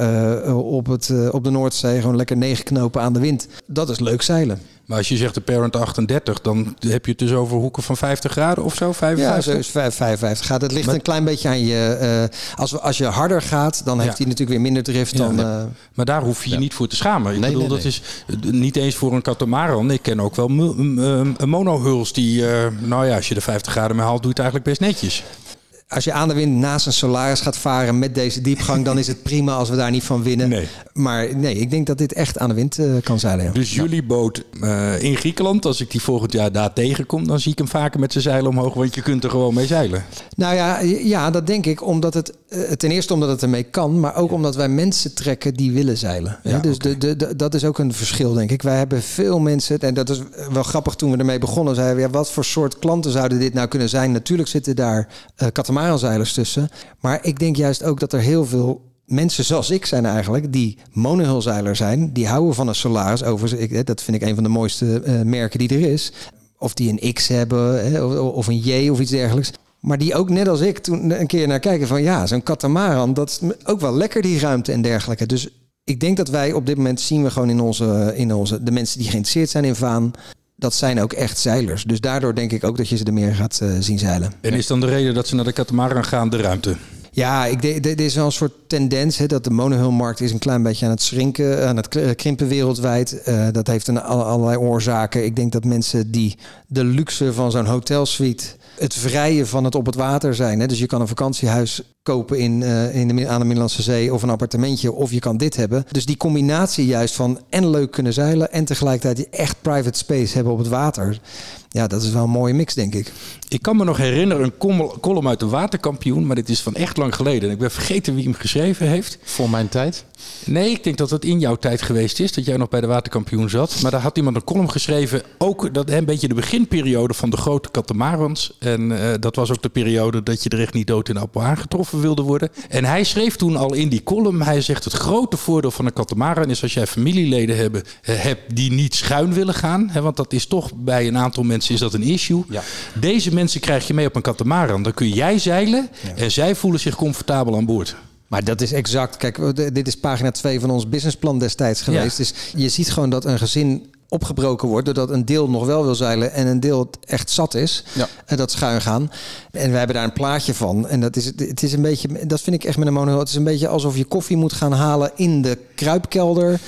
op, het, op de Noordzee gewoon lekker negen knopen aan de wind. Dat is leuk zeilen.
Maar als je zegt de parent 38, dan heb je het dus over hoeken van 50 graden of zo? 55?
Ja, zo is 55 graden. Het ligt een klein beetje aan je... Uh, als, als je harder gaat, dan heeft hij natuurlijk weer minder drift dan... Uh,
maar daar hoef je je niet voor te schamen. Ik nee, bedoel, dat is eh, niet eens voor een katamaran. Ik ken ook wel monohuls die... Uh, nou ja, als je de 50 graden mee haalt, doe je het eigenlijk best netjes
als je aan de wind naast een Solaris gaat varen met deze diepgang, dan is het prima als we daar niet van winnen. Nee. Maar nee, ik denk dat dit echt aan de wind uh, kan zeilen.
Dus jullie boot uh, in Griekenland, als ik die volgend jaar daar tegenkom, dan zie ik hem vaker met zijn zeilen omhoog, want je kunt er gewoon mee zeilen.
Nou ja, ja dat denk ik. Omdat het, uh, ten eerste omdat het ermee kan, maar ook omdat wij mensen trekken die willen zeilen. Ja, dus okay. de, de, de, dat is ook een verschil, denk ik. Wij hebben veel mensen, en dat is wel grappig toen we ermee begonnen, zeiden we, ja, wat voor soort klanten zouden dit nou kunnen zijn? Natuurlijk zitten daar uh, katamaranzeilers tussen. Maar ik denk juist ook dat er heel veel mensen zoals ik zijn eigenlijk, die monohulzeiler zijn, die houden van een Solaris. Over, dat vind ik een van de mooiste uh, merken die er is. Of die een X hebben, of, een J of iets dergelijks. Maar die ook net als ik toen een keer naar kijken van ja, zo'n katamaran, dat is ook wel lekker die ruimte en dergelijke. Dus ik denk dat wij op dit moment zien we gewoon in onze, in onze de mensen die geïnteresseerd zijn in vaan, dat zijn ook echt zeilers. Dus daardoor denk ik ook dat je ze er meer gaat uh, zien zeilen.
En is dan de reden dat ze naar de katamaran gaan de ruimte?
Ja, ik dit is wel een soort tendens hè, dat de monohulmarkt is een klein beetje aan het schrinken, aan het krimpen wereldwijd. Uh, dat heeft een, allerlei oorzaken. Ik denk dat mensen die de luxe van zo'n hotelsuite het vrije van het op het water zijn. Hè? Dus je kan een vakantiehuis kopen in, uh, in de, aan de Middellandse Zee of een appartementje of je kan dit hebben. Dus die combinatie juist van en leuk kunnen zeilen en tegelijkertijd echt private space hebben op het water. Ja, dat is wel een mooie mix, denk ik.
Ik kan me nog herinneren een column uit de Waterkampioen, maar dit is van echt lang geleden. Ik ben vergeten wie hem geschreven heeft.
Voor mijn tijd.
Nee, ik denk dat het in jouw tijd geweest is. Dat jij nog bij de waterkampioen zat. Maar daar had iemand een column geschreven. Ook dat een beetje de beginperiode van de grote katamarans. En uh, dat was ook de periode dat je er echt niet dood in appel aangetroffen wilde worden. En hij schreef toen al in die column. Hij zegt het grote voordeel van een katamaran is als jij familieleden hebben, uh, hebt die niet schuin willen gaan. Hè, want dat is toch bij een aantal mensen is dat een issue.
Ja.
Deze mensen krijg je mee op een katamaran. Dan kun jij zeilen en zij voelen zich comfortabel aan boord.
Maar dat is exact. Kijk, dit is pagina 2 van ons businessplan destijds geweest. Ja. Dus je ziet gewoon dat een gezin opgebroken wordt doordat een deel nog wel wil zeilen en een deel echt zat is
ja.
en dat schuin gaan. En we hebben daar een plaatje van en dat is het is een beetje dat vind ik echt met een monohuil. Het is een beetje alsof je koffie moet gaan halen in de kruipkelder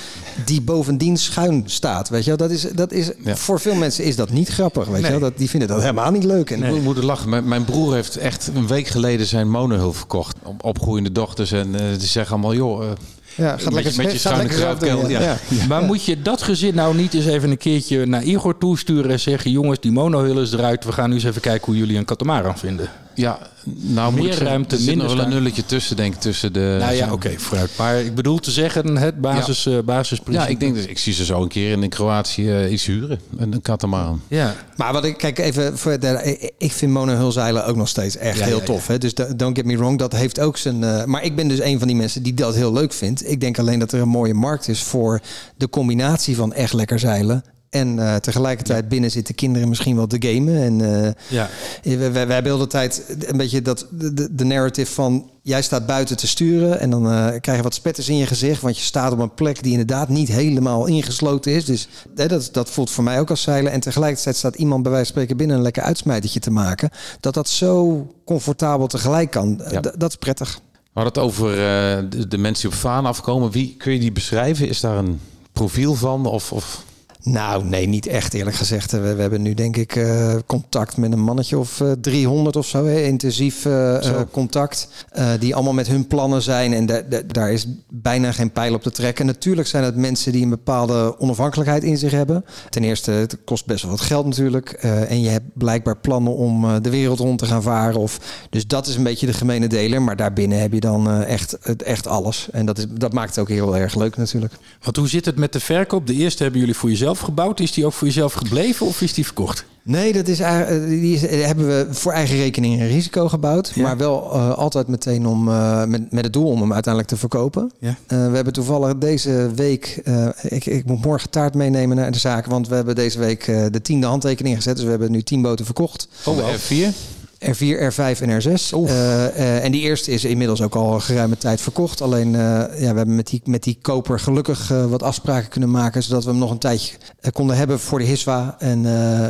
die bovendien schuin staat. Weet je wel? Dat is dat is
Ja.
voor veel mensen is dat niet grappig. Weet
Nee.
je wel? Dat die vinden dat helemaal niet leuk. En
Ik moet- moet er lachen. Mijn, mijn broer heeft echt een week geleden zijn monohul verkocht. Op opgroeiende dochters. En eh, die zeggen allemaal, joh... eh,
ja, gaat
Met
lekker
je- met je schuine
ja.
ja.
Maar moet je dat gezin nou niet eens even een keertje naar Igor toesturen en zeggen: jongens, die monohull is eruit. We gaan nu eens even kijken hoe jullie een katamaran vinden.
Ja, nou moet
Meer ruimte,
er zit
minder
nog wel een nulletje tussen, denk ik, tussen de...
nou ja, oké, vooruit. Maar ik bedoel te zeggen, het basis, eh, basisprincipe.
Ja, ik denk dat ik zie ze zo een keer in Kroatië eh, iets huren. Een, een katamaran.
Ja.
Maar wat ik kijk even voor de, ik vind monohulzeilen ook nog steeds echt
Ja,
heel
ja,
tof. Hè? Dus don't get me wrong, dat heeft ook zijn. eh, maar ik ben dus een van die mensen die dat heel leuk vindt. Ik denk alleen dat er een mooie markt is voor de combinatie van echt lekker zeilen. En eh, tegelijkertijd binnen zitten kinderen misschien wel te gamen. En eh,
Ja.
we, we, we hebben heel de tijd een beetje dat de, narrative van jij staat buiten te sturen en dan eh, krijg je wat spetters in je gezicht, want je staat op een plek die inderdaad niet helemaal ingesloten is. Dus hè, dat, dat voelt voor mij ook als zeilen. En tegelijkertijd staat iemand bij wijze van spreken binnen een lekker uitsmijtertje te maken. Dat dat zo comfortabel tegelijk kan.
Ja.
Dat is prettig.
We hadden het over eh, de, de mensen die op Vaan afkomen. Wie kun je die beschrijven? Is daar een profiel van? Of, of...
Nou, nee, niet echt eerlijk gezegd. We, we hebben nu denk ik eh, contact met een mannetje of eh, 300 of zo. Hè? Intensief eh,
Zo.
eh, contact. eh, die allemaal met hun plannen zijn. En da- da- daar is bijna geen pijl op te trekken. Natuurlijk zijn het mensen die een bepaalde onafhankelijkheid in zich hebben. Ten eerste, het kost best wel wat geld natuurlijk. Eh, en je hebt blijkbaar plannen om eh, de wereld rond te gaan varen. Of, dus dat is een beetje de gemene deler. Maar daarbinnen heb je dan eh, echt, het- echt alles. En dat, is, dat maakt het ook heel erg leuk natuurlijk.
Want hoe zit het met de verkoop? De eerste hebben jullie voor jezelf gebouwd. Is die ook voor jezelf gebleven of is die verkocht?
Nee, dat is, eigenlijk- eh, die is, eh, hebben we voor eigen rekening en risico gebouwd.
Ja.
Maar wel eh, altijd meteen om, met, met het doel om hem uiteindelijk te verkopen.
Ja.
We hebben toevallig deze week... ik, ik moet morgen taart meenemen naar de zaak. Want we hebben deze week de tiende handtekening gezet. Dus we hebben nu tien boten verkocht.
De F4?
R4, R5 en R6. Eh, eh, en die eerste is inmiddels ook al geruime tijd verkocht. Alleen eh, ja, we hebben met die, met die koper gelukkig wat afspraken kunnen maken. Zodat we hem nog een tijdje konden hebben voor de HISWA. En,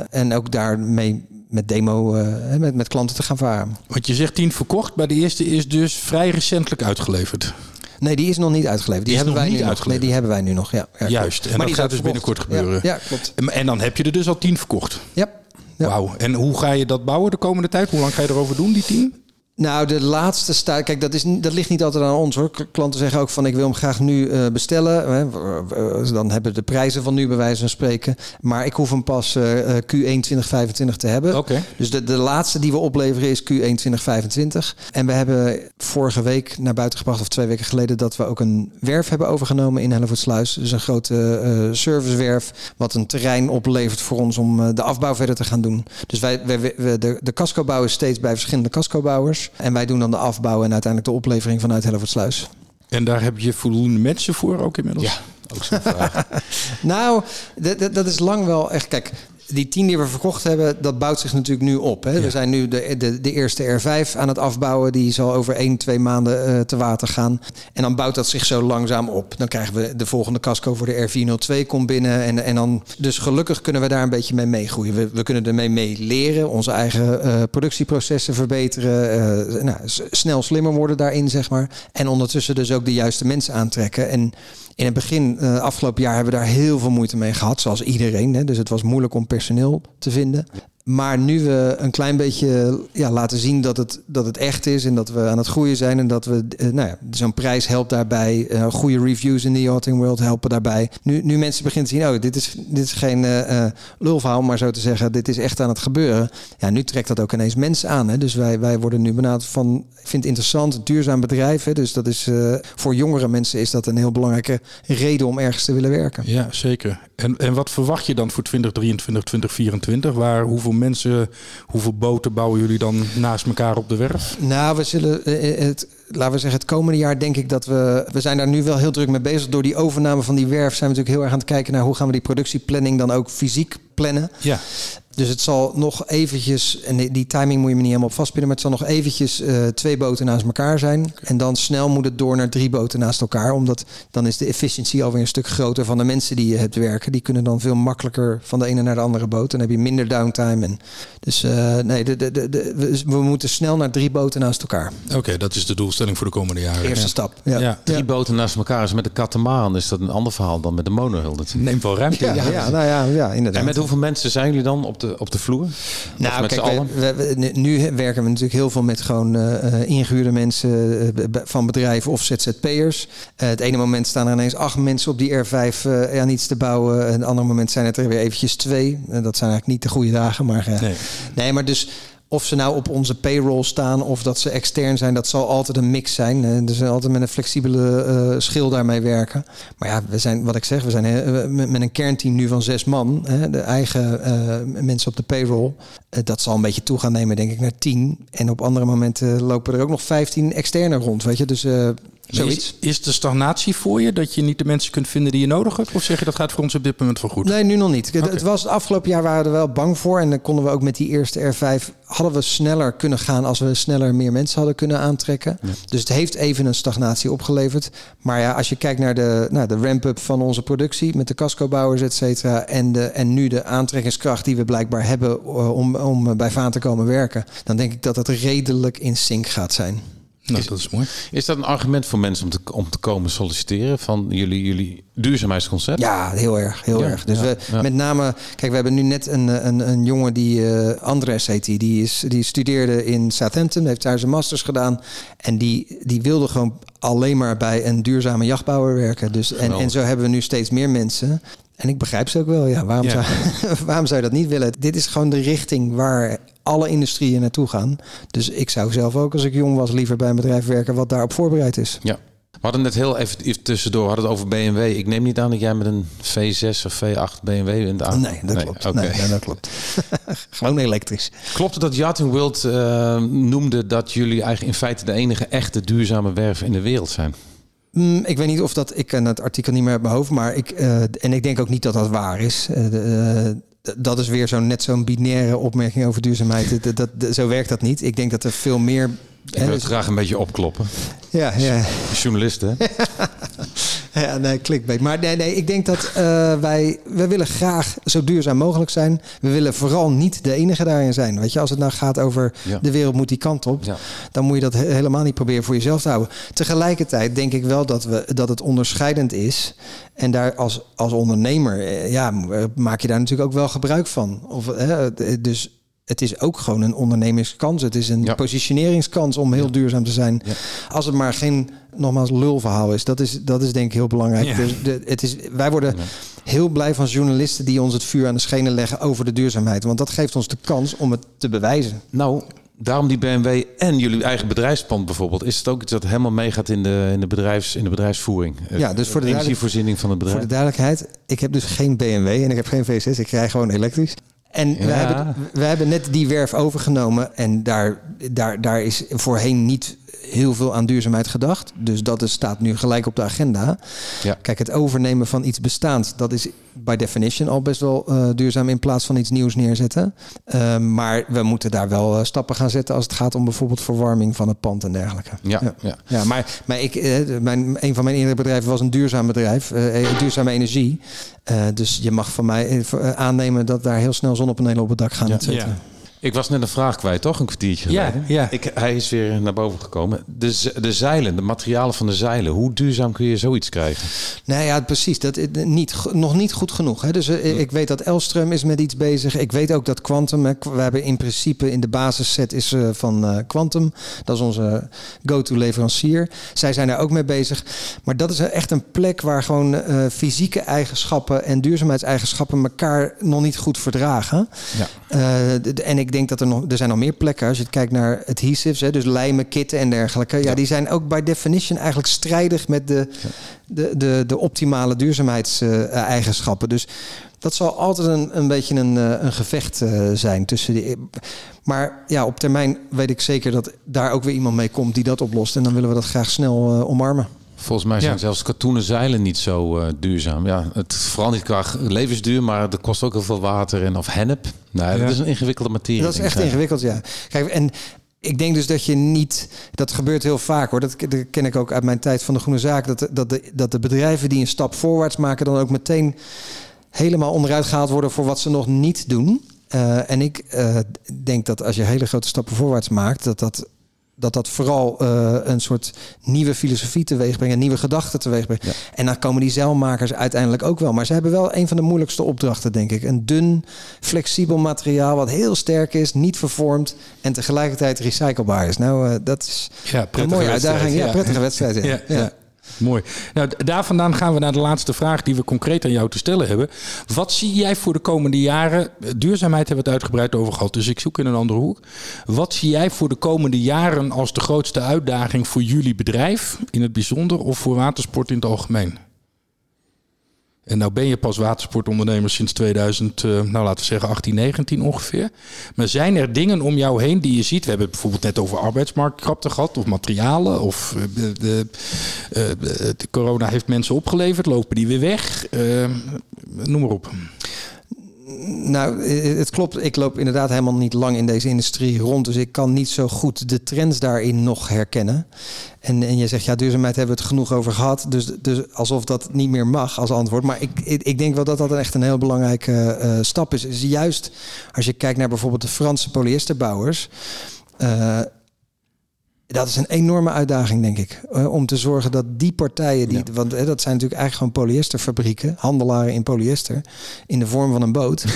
en ook daarmee met demo eh, met, met klanten te gaan varen.
Want je zegt 10 verkocht, maar de eerste is dus vrij recentelijk uitgeleverd.
Nee, die is nog niet uitgeleverd. Die, hebben wij
niet
nu nog.
uitgeleverd.
Nee, die hebben wij nu nog. Ja, ja
Juist. En dat
die
gaat dus binnenkort gebeuren.
Ja, ja klopt.
En- En dan heb je er dus al 10 verkocht.
Ja.
Wauw. En hoe ga je dat bouwen de komende tijd? Hoe lang ga je erover doen, die 10?
Nou, de laatste staat. Kijk, dat, is, dat ligt niet altijd aan ons hoor. Klanten zeggen ook van ik wil hem graag nu eh, bestellen. Hè. Dan hebben we de prijzen van nu bij wijze van spreken. Maar ik hoef hem pas eh, eh, Q1 2025 te hebben. Dus de, de laatste die we opleveren is Q1 2025. En we hebben vorige week naar buiten gebracht, of twee weken geleden, dat we ook een werf hebben overgenomen in Hellevoetsluis. Dus een grote servicewerf, wat een terrein oplevert voor ons om de afbouw verder te gaan doen. Dus wij, wij, wij- de, de casco-bouw is steeds bij verschillende casco-bouwers. En wij doen dan de afbouw en uiteindelijk de oplevering vanuit Hellevoetsluis.
En daar heb je voldoende mensen voor ook inmiddels?
Ja, ook zo'n vraag.
Nou, dat- is lang wel echt. Kijk, die tien die we verkocht hebben, dat bouwt zich natuurlijk nu op. Hè?
Ja.
We zijn nu de, de, de eerste R5 aan het afbouwen. Die zal over één, twee maanden eh, te water gaan. En dan bouwt dat zich zo langzaam op. Dan krijgen we de volgende casco voor de R402 komt binnen. En, en dan, dus gelukkig kunnen we daar een beetje mee meegroeien. We, we kunnen ermee mee leren. Onze eigen eh, productieprocessen verbeteren. eh, nou, snel slimmer worden daarin, zeg maar. En ondertussen dus ook de juiste mensen aantrekken. En in het begin, eh, afgelopen jaar, hebben we daar heel veel moeite mee gehad, zoals iedereen. Hè. Dus het was moeilijk om personeel te vinden. Maar nu we een klein beetje ja, laten zien dat het, dat het echt is en dat we aan het groeien zijn en dat we, eh, nou ja, zo'n prijs helpt daarbij. eh, goede reviews in de yachting world helpen daarbij. Nu, nu mensen beginnen te zien, oh, dit is, dit is geen lulverhaal, maar zo te zeggen, dit is echt aan het gebeuren. Ja, nu trekt dat ook ineens mensen aan. Hè? Dus wij, wij worden nu benaderd van, ik vind het interessant, duurzaam bedrijf. Dus dat is voor jongere mensen is dat een heel belangrijke reden om ergens te willen werken.
Ja, zeker. En, en wat verwacht je dan voor 2023, 2024? Waar, hoeveel mensen, hoeveel boten bouwen jullie dan naast elkaar op de werf?
Nou, we zullen eh, het, laten we zeggen, het komende jaar denk ik dat we, we zijn daar nu wel heel druk mee bezig. Door die overname van die werf zijn we natuurlijk heel erg aan het kijken naar hoe gaan we die productieplanning dan ook fysiek plannen.
Ja.
Dus het zal nog eventjes, en die- timing moet je me niet helemaal op vastpinnen, maar het zal nog eventjes eh, twee boten naast elkaar zijn. En dan snel moet het door naar drie boten naast elkaar, omdat dan is de efficiëntie alweer een stuk groter van de mensen die je hebt werken. Die kunnen dan veel makkelijker van de ene naar de andere boot. Dan heb je minder downtime. En dus eh, nee, de, de, de, de- we, moeten snel naar drie boten naast elkaar.
Oké, dat is de doelstelling voor de komende jaren.
Eerste
Ja.
stap. Ja.
Ja.
Drie boten naast elkaar is met de katamaran is dat een ander verhaal dan met de monohull. natuurlijk.
Neemt wel ruimte.
Ja,
in.
ja, nou ja, ja, inderdaad.
En met hoeveel mensen zijn jullie dan op de, op de vloer?
Nou,
met
kijk, we- we- we- nu werken we natuurlijk heel veel met gewoon eh, eh, ingehuurde mensen eh, van bedrijven of ZZP'ers. Het ene moment staan er ineens acht mensen op die R5 eh, aan iets te bouwen. En het andere moment zijn het er weer eventjes twee. Dat zijn eigenlijk niet de goede dagen, maar
Nee.
nee, maar dus of ze nou op onze payroll staan of dat ze extern zijn, dat zal altijd een mix zijn. Dus altijd met een flexibele eh, schil daarmee werken. Maar ja, we zijn, wat ik zeg, we zijn eh, met een kernteam nu van zes man. De eigen eh, mensen op de payroll. Dat zal een beetje toe gaan nemen, denk ik, naar tien. En op andere momenten lopen er ook nog 15 externe rond. Weet je, dus zoiets.
Is, is de stagnatie voor je dat je niet de mensen kunt vinden die je nodig hebt? Of zeg je dat gaat voor ons op dit moment wel goed?
Nee, nu nog niet. Het was het afgelopen jaar waren we er wel bang voor. En dan konden we ook met die eerste R5 hadden we sneller kunnen gaan als we sneller meer mensen hadden kunnen aantrekken. Dus het heeft even een stagnatie opgeleverd. Maar ja, als je kijkt naar de, nou, de ramp-up van onze productie met de cascobouwers, et cetera. En, de, en nu de aantrekkingskracht die we blijkbaar hebben eh, om, om bij Vaan te komen werken. Dan denk ik dat het redelijk in sync gaat zijn.
Nou, dat is mooi.
Is dat een argument voor mensen om te, om te komen solliciteren van jullie, jullie duurzaamheidsconcept?
Ja, heel erg. Heel
Ja,
erg. Dus
ja,
we,
ja.
met name, kijk, we hebben nu net een, een, een jongen die, eh Andres heet die, die, is, die studeerde in Southampton, heeft daar zijn masters gedaan. En die, die wilde gewoon alleen maar bij een duurzame jachtbouwer werken. Dus, en,
Geweldig.
en zo hebben we nu steeds meer mensen. En ik begrijp ze ook wel. Ja, waarom,
Ja.
Zou, waarom zou je dat niet willen? Dit is gewoon de richting waar alle industrieën naartoe gaan. Dus ik zou zelf ook, als ik jong was, liever bij een bedrijf werken wat daarop voorbereid is.
Ja. We hadden net heel even, tussendoor we hadden het over BMW. Ik neem niet aan dat jij met een V6 of V8 BMW in de
Nee, dat klopt. Nee, nee, dat klopt. gewoon elektrisch.
Klopt het dat Yachting World eh, noemde dat jullie eigenlijk in feite de enige echte duurzame werf in de wereld zijn?
Mm, ik weet niet of dat ik ken het artikel niet meer uit mijn hoofd, maar ik eh, en ik denk ook niet dat dat waar is. Eh, de, eh, dat is weer zo'n net zo'n binaire opmerking over duurzaamheid. Dat, dat, dat- zo werkt dat niet. Ik denk dat er veel meer.
Ik
hè,
wil het
dus-
graag een beetje opkloppen.
ja, ja,
Journalisten.
ja, nee, clickbait. Maar nee, nee, ik denk dat eh, wij, wij willen graag zo duurzaam mogelijk zijn. We willen vooral niet de enige daarin zijn. Weet je, als het nou gaat over
Ja.
de wereld moet die kant op,
Ja.
dan moet je dat he- helemaal niet proberen voor jezelf te houden. Tegelijkertijd denk ik wel dat, we, dat het onderscheidend is. En daar als, als ondernemer, eh, ja, maak je daar natuurlijk ook wel gebruik van. Of, hè, het- dus het is ook gewoon een ondernemingskans. Het is een
Ja.
positioneringskans om heel duurzaam te zijn.
Ja.
Als het maar geen, nogmaals, lulverhaal is. Dat is, dat is denk ik heel belangrijk. Dus de, het is, wij worden heel blij van journalisten die ons het vuur aan de schenen leggen over de duurzaamheid. Want dat geeft ons de kans om het te bewijzen.
Nou, daarom die BMW en jullie eigen bedrijfspand bijvoorbeeld. Is het ook iets dat helemaal meegaat in de, in de, bedrijfs, in de bedrijfsvoering?
Ja, dus voor de
energievoorziening van het
Voor
bedrijf.
de duidelijkheid, ik heb dus geen BMW en ik heb geen V6. Ik rij gewoon elektrisch. En we, hebben, we hebben net die werf overgenomen. En daar, daar, daar is voorheen niet heel veel aan duurzaamheid gedacht. Dus dat is, staat nu gelijk op de agenda.
Ja.
Kijk, het overnemen van iets bestaands, dat is by definition al best wel eh, duurzaam in plaats van iets nieuws neerzetten. Eh, maar we moeten daar wel eh, stappen gaan zetten als het gaat om bijvoorbeeld verwarming van het pand en dergelijke.
Ja,
Ja.
ja.
Ja, maar, maar ik, eh, mijn, een van mijn eerdere bedrijven was een duurzaam bedrijf, eh, duurzame energie. Eh, dus je mag van mij aannemen dat daar heel snel zonnepanelen op het dak gaan.
Ja. Ik was net een vraag kwijt, toch? Een kwartiertje
Ja,
geleden.
ja.
Ik, hij is weer naar boven gekomen. De, de zeilen, de materialen van de zeilen. Hoe duurzaam kun je zoiets krijgen?
Nee, ja, precies. Dat is niet, nog niet goed genoeg. Hè. Dus eh, ik weet dat Elström is met iets bezig. Ik weet ook dat Quantum. Hè, we hebben in principe in de basisset is eh, van eh, Quantum. Dat is onze go-to leverancier. Zij zijn daar ook mee bezig. Maar dat is echt een plek waar gewoon eh, fysieke eigenschappen en duurzaamheidseigenschappen elkaar nog niet goed verdragen.
Ja.
Eh, en ik denk dat er nog, er zijn nog meer plekken. Als je kijkt naar adhesives, hè, dus lijmen, kitten en dergelijke. Ja, die zijn ook by definition eigenlijk strijdig met de, de, de, de optimale duurzaamheidseigenschappen. Dus dat zal altijd een, een beetje een, eh, een gevecht eh, zijn tussen die. Maar ja, op termijn weet ik zeker dat daar ook weer iemand mee komt die dat oplost. En dan willen we dat graag snel eh, omarmen.
Volgens mij zijn
Ja.
zelfs katoenen zeilen niet zo eh, duurzaam. Ja, het vooral niet qua levensduur, maar het kost ook heel veel water en of hennep. Nee,
Ja.
dat is een ingewikkelde materie.
Dat is echt
ik.
ingewikkeld, ja. Kijk, en ik denk dus dat je niet... Dat gebeurt heel vaak, hoor. Dat, dat ken ik ook uit mijn tijd van de Groene Zaak. Dat, de- dat, de, dat de bedrijven die een stap voorwaarts maken... dan ook meteen helemaal onderuit gehaald worden... voor wat ze nog niet doen. Eh, en ik eh, denk dat als je hele grote stappen voorwaarts maakt... dat dat, dat, dat vooral eh, een soort nieuwe filosofie teweeg brengt... en nieuwe gedachten teweeg brengt.
Ja.
En dan komen die zeilmakers uiteindelijk ook wel. Maar ze hebben wel een van de moeilijkste opdrachten, denk ik. Een dun, flexibel materiaal wat heel sterk is, niet vervormd en tegelijkertijd recyclebaar is. Nou, eh, dat is
Ja,
een mooie uitdaging. Ja, prettige wedstrijd. Ja.
Mooi. Nou, daar vandaan gaan we naar de laatste vraag die we concreet aan jou te stellen hebben. Wat zie jij voor de komende jaren? Duurzaamheid hebben we het uitgebreid over gehad, dus ik zoek in een andere hoek. Wat zie jij voor de komende jaren als de grootste uitdaging voor jullie bedrijf in het bijzonder of voor watersport in het algemeen? En nou ben je pas watersportondernemer sinds 2000, eh, nou laten we zeggen 18, 19 ongeveer. Maar zijn er dingen om jou heen die je ziet? We hebben het bijvoorbeeld net over arbeidsmarktkrapte gehad, of materialen, of eh, eh, de corona heeft mensen opgeleverd, lopen die weer weg? Noem maar op.
Nou, het klopt. Ik loop inderdaad helemaal niet lang in deze industrie rond. Dus ik kan niet zo goed de trends daarin nog herkennen. En, en je zegt, ja, duurzaamheid hebben we het genoeg over gehad. Dus, dus alsof dat niet meer mag als antwoord. Maar ik, ik, denk wel dat dat echt een heel belangrijke eh, stap is. is. Juist als je kijkt naar bijvoorbeeld de Franse polyesterbouwers. eh, dat is een enorme uitdaging, denk ik. eh, om te zorgen dat die partijen, die, want eh, dat zijn natuurlijk eigenlijk gewoon polyesterfabrieken, handelaren in polyester, in de vorm van een boot.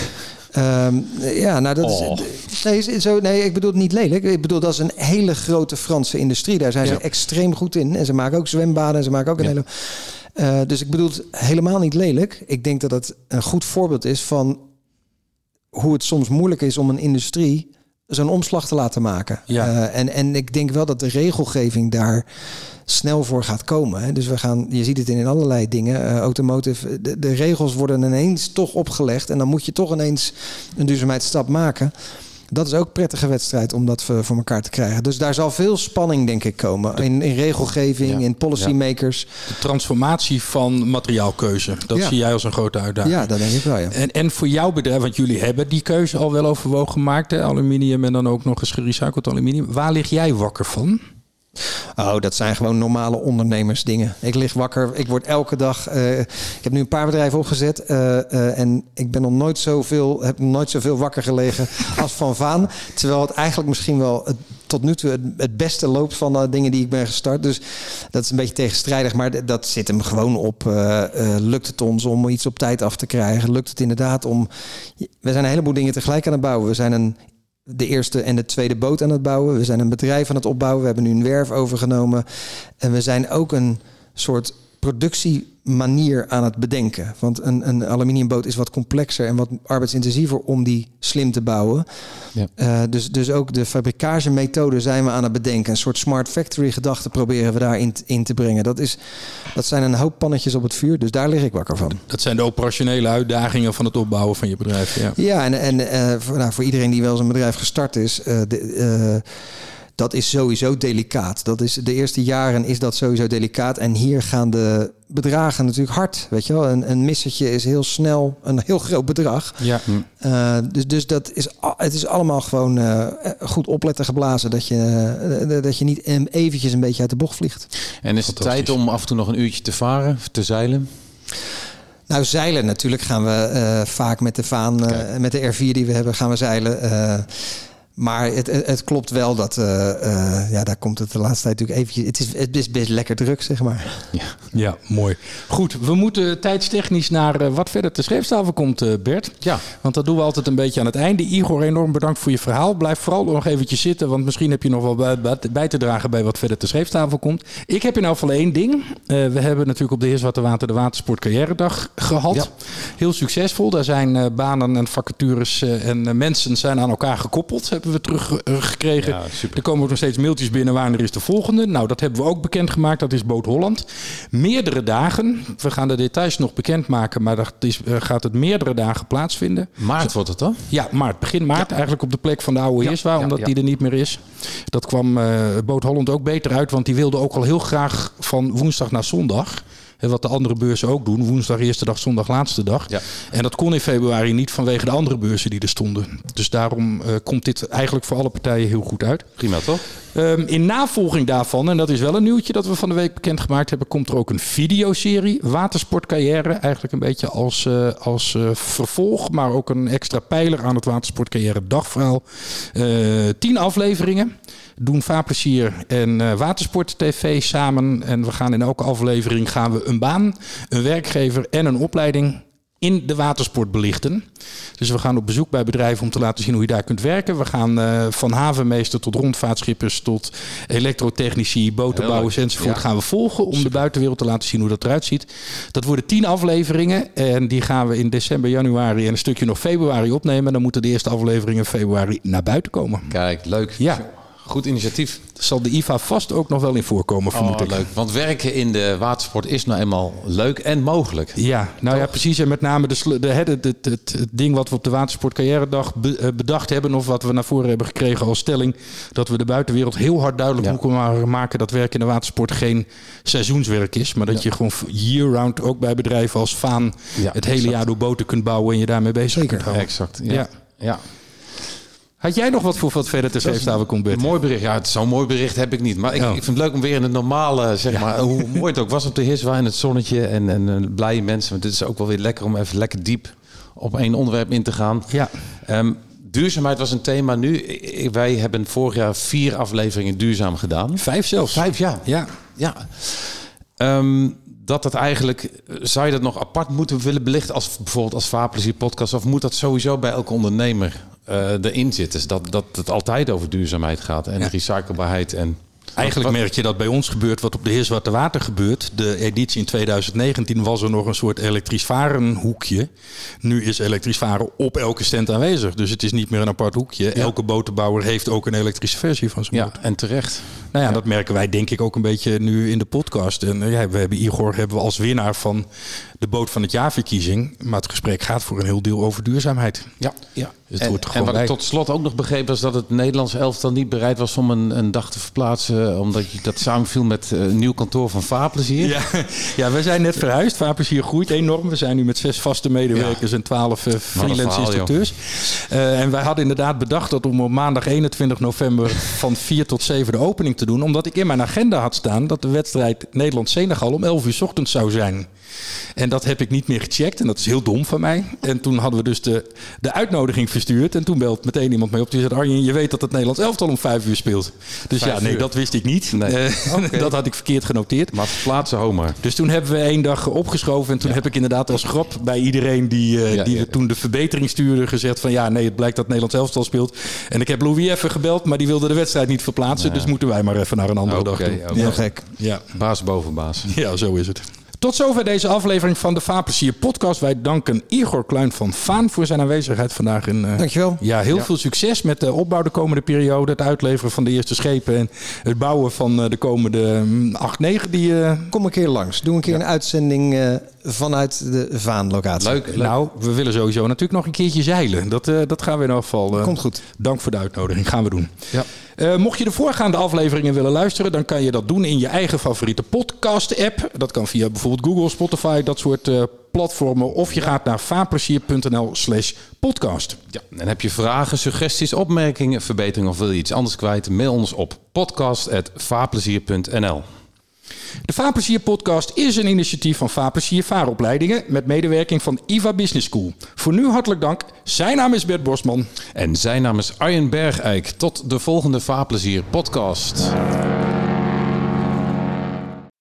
Ehm, ja, nou dat
Oh.
is. Nee, is- zo, nee, ik bedoel het niet lelijk. Ik bedoel, dat is een hele grote Franse industrie. Daar zijn
Ja.
ze extreem goed in. En ze maken ook zwembaden en ze maken ook een
Ja.
hele. Eh, dus ik bedoel het helemaal niet lelijk. Ik denk dat het een goed voorbeeld is van hoe het soms moeilijk is om een industrie zo'n omslag te laten maken.
Ja.
Eh, en, en ik denk wel dat de regelgeving daar snel voor gaat komen. Hè. Dus we gaan, je ziet het in allerlei dingen. eh, automotive, de, de regels worden ineens toch opgelegd. En dan moet je toch ineens een duurzaamheidsstap maken. Dat is ook een prettige wedstrijd om dat voor elkaar te krijgen. Dus daar zal veel spanning, denk ik, komen. In, in regelgeving,
Ja.
in policymakers.
De transformatie van materiaalkeuze. Dat
Ja.
zie jij als een grote uitdaging.
Ja, dat denk ik wel, ja.
En, en voor jouw bedrijf, want jullie hebben die keuze al wel overwogen gemaakt, hè? aluminium en dan ook nog eens gerecycled aluminium. Waar lig jij wakker van?
Oh, dat zijn gewoon normale ondernemersdingen. Ik lig wakker. Ik word elke dag. eh, ik heb nu een paar bedrijven opgezet. eh, eh, en ik ben nog nooit zoveel, heb nog nooit zoveel wakker gelegen als van Vaan. Terwijl het eigenlijk misschien wel het, tot nu toe het, het beste loopt van de dingen die ik ben gestart. Dus dat is een beetje tegenstrijdig. Maar dat zit hem gewoon op. lukt het ons om iets op tijd af te krijgen? Lukt het inderdaad om. We zijn een heleboel dingen tegelijk aan het bouwen. We zijn een de eerste en de tweede boot aan het bouwen. We zijn een bedrijf aan het opbouwen. We hebben nu een werf overgenomen. En we zijn ook een soort productiemanier aan het bedenken. Want een, een aluminiumboot is wat complexer en wat arbeidsintensiever om die slim te bouwen.
Ja.
Eh, dus, dus ook de fabrikagemethode zijn we aan het bedenken. Een soort smart factory gedachte proberen we daarin in te brengen. Dat, is, dat zijn een hoop pannetjes op het vuur. Dus daar lig ik wakker van.
Dat zijn de operationele uitdagingen van het opbouwen van je bedrijf. Ja.
Ja, en, en eh, voor, nou, voor iedereen die wel eens een bedrijf gestart is, eh, de, eh, dat is sowieso delicaat. Dat is, de eerste jaren is dat sowieso delicaat. En hier gaan de bedragen natuurlijk hard. Weet je wel, een, een missetje is heel snel een heel groot bedrag.
Ja.
Eh, dus, dus dat is, het is allemaal gewoon eh, goed opletten geblazen. Dat je, eh, dat je niet eventjes een beetje uit de bocht vliegt.
En is het tijd om af en toe nog een uurtje te varen, te zeilen?
Nou, zeilen natuurlijk gaan we eh, vaak met de Vaan, eh, met de R4 die we hebben, gaan we zeilen. Maar het, het, het klopt wel dat, eh, eh, ja, daar komt het de laatste tijd natuurlijk eventjes... Het is, het is best lekker druk, zeg maar.
Ja.
Ja, mooi. Goed, we moeten tijdstechnisch naar eh, wat verder te schreefstafel komt, eh, Bert.
Ja.
Want dat doen we altijd een beetje aan het einde. Igor, enorm bedankt voor je verhaal. Blijf vooral nog eventjes zitten, want misschien heb je nog wel bij, bij- te dragen bij wat verder te schreefstafel komt. Ik heb in elk geval één ding. Eh, we hebben natuurlijk op de Heerswaterwater de Watersport Carrière-dag gehad.
Ja.
Heel succesvol. Daar zijn eh, banen en vacatures eh, en mensen zijn aan elkaar gekoppeld, hebben we teruggekregen.
Ja,
er komen ook nog steeds mailtjes binnen wanneer is de volgende. Nou, dat hebben we ook bekendgemaakt. Dat is Boot Holland. Meerdere dagen. We gaan de details nog bekendmaken, maar dat is, eh, gaat het meerdere dagen plaatsvinden.
Maart wordt het dan?
Ja, maart. Begin maart. Eigenlijk op de plek van de oude
Ja,
omdat die er niet meer is. Dat kwam eh Boot Holland ook beter uit, want die wilde ook al heel graag van woensdag naar zondag. Wat de andere beurzen ook doen. Woensdag eerste dag, zondag laatste dag.
Ja.
En dat kon in februari niet vanwege de andere beurzen die er stonden. Dus daarom eh, komt dit eigenlijk voor alle partijen heel goed uit.
Prima toch?
Ehm, in navolging daarvan, en dat is wel een nieuwtje dat we van de week bekendgemaakt hebben, komt er ook een videoserie. Watersportcarrière. Eigenlijk een beetje als, eh, als eh, vervolg, maar ook een extra pijler aan het Watersportcarrière dagverhaal. Tien afleveringen. Doen Vaarplezier en eh, Watersport TV samen. En we gaan in elke aflevering gaan we een baan, een werkgever en een opleiding in de watersport belichten. Dus we gaan op bezoek bij bedrijven om te laten zien hoe je daar kunt werken. We gaan eh, van havenmeester tot rondvaartschippers tot elektrotechnici, botenbouwers enzovoort
Ja.
gaan we volgen om de buitenwereld te laten zien hoe dat eruit ziet. Dat worden tien afleveringen en die gaan we in december, januari en een stukje nog februari opnemen. Dan moeten de eerste afleveringen in februari naar buiten komen.
Kijk, leuk.
Ja.
Goed initiatief.
Zal de IVA vast ook nog wel in voorkomen, vermoed
Oh, leuk. Want werken in de watersport is nou eenmaal leuk en mogelijk.
Ja, nou ja, precies. En met name de, de, het, het, het, ding wat we op de Watersport Carrière-dag be- eh, bedacht hebben... of wat we naar voren hebben gekregen als stelling... dat we de buitenwereld heel hard duidelijk
Ja.
moeten ma- maken... dat werk in de watersport geen seizoenswerk is... maar dat je gewoon year-round ook bij bedrijven als Vaan...
Ja,
het hele
exact.
jaar door boten kunt bouwen... en je daarmee bezig
Zeker.
kunt houden.
Exact. Ja.
Ja.
Ja.
Had jij nog wat voor wat verder te schreefstafel komt, Bert?
Een mooi bericht. Ja, zo'n mooi bericht heb ik niet. Maar ik,
Oh.
ik vind het leuk om weer in het normale, zeg maar, hoe mooi het ook was op de Hiswa in het zonnetje en, en eh, blije mensen. Want het is ook wel weer lekker om even lekker diep op één onderwerp in te gaan.
Ja.
Ehm, duurzaamheid was een thema nu. Wij hebben vorig jaar vier afleveringen duurzaam gedaan.
Vijf zelfs.
Vijf jaar.
Ja.
Ja. Ehm, dat dat eigenlijk, zou je dat nog apart moeten willen belichten als bijvoorbeeld als Vaarplezier podcast? Of moet dat sowieso bij elke ondernemer eh, erin zitten? Dus dat, dat het altijd over duurzaamheid gaat en recyclebaarheid en...
Eigenlijk
Wat-
merk je dat bij ons gebeurt wat op de Heer Zwarte Water gebeurt. De editie in 2019 was er nog een soort elektrisch varen hoekje. Nu is elektrisch varen op elke stand aanwezig. Dus het is niet meer een apart hoekje. Elke botenbouwer heeft ook een elektrische versie van zijn
Ja,
boot.
en terecht.
Nou ja, dat merken wij denk ik ook een beetje nu in de podcast. En eh, ja, we hebben Igor hebben we als winnaar van de boot van het jaarverkiezing. Maar het gesprek gaat voor een heel deel over duurzaamheid.
Ja, ja.
Dus het
en, en wat ik tot slot ook nog begreep was dat het Nederlandse elftal niet bereid was om een, een dag te verplaatsen, omdat je dat samenviel met eh, een nieuw kantoor van Vaarplezier.
Ja, ja, we zijn net verhuisd. Vaarplezier groeit enorm. We zijn nu met zes vaste medewerkers en twaalf eh, freelance
verhaal,
instructeurs. Eh, en wij hadden inderdaad bedacht dat om op maandag 21 november van 4 tot 7 de opening te doen. Omdat ik in mijn agenda had staan dat de wedstrijd Nederland-Senegal om 11 uur ochtends zou zijn. En dat heb ik niet meer gecheckt. En dat is heel dom van mij. En toen hadden we dus de, de uitnodiging verstuurd. En toen belt meteen iemand mee op. Die zei, Arjen, je weet dat het Nederlands elftal om 5 uur speelt. Dus
Vijf
ja, nee,
uur.
dat wist ik niet.
Nee.
Eh, dat had ik verkeerd genoteerd.
Maar verplaatsen, Homer.
Dus toen hebben we één dag opgeschoven. En toen heb ik inderdaad als grap bij iedereen die, eh,
Ja,
die
ja.
toen de verbetering stuurde gezegd van ja, nee, het blijkt dat Nederland elftal speelt. En ik heb Louis even gebeld, maar die wilde de wedstrijd niet verplaatsen. Dus moeten wij maar even naar een andere dag toe. Ja.
Heel gek.
Ja.
Baas boven baas.
ja, zo is het. Tot zover deze aflevering van de Vaarplezier podcast. Wij danken Igor Kluin van Vaan voor zijn aanwezigheid vandaag. In, eh,
Dankjewel.
ja, heel veel succes met de opbouw de komende periode. Het uitleveren van de eerste schepen en het bouwen van eh, de komende mm, acht, negen die... eh,
Kom een keer langs. Doe een keer een uitzending eh, vanuit de Vaan-locatie.
Leuk, leuk.
Nou, we willen sowieso natuurlijk nog een keertje zeilen. Dat, eh, dat gaan we in elk geval.
Komt goed.
Dank voor de uitnodiging. Gaan we doen.
Ja.
Eh, mocht je de voorgaande afleveringen willen luisteren, dan kan je dat doen in je eigen favoriete podcast-app. Dat kan via bijvoorbeeld Google, Spotify, dat soort eh, platformen. Of je gaat naar vaarplezier.nl/slash podcast.
Ja, en heb je vragen, suggesties, opmerkingen, verbeteringen of wil je iets anders kwijt? Mail ons op podcast.vaarplezier.nl
De Vaarplezier podcast is een initiatief van Vaarplezier Vaaropleidingen met medewerking van IVA Business School. Voor nu hartelijk dank. Zijn naam is Bert Bosman.
En zijn naam is Arjen Bergijk. Tot de volgende Vaarplezier podcast.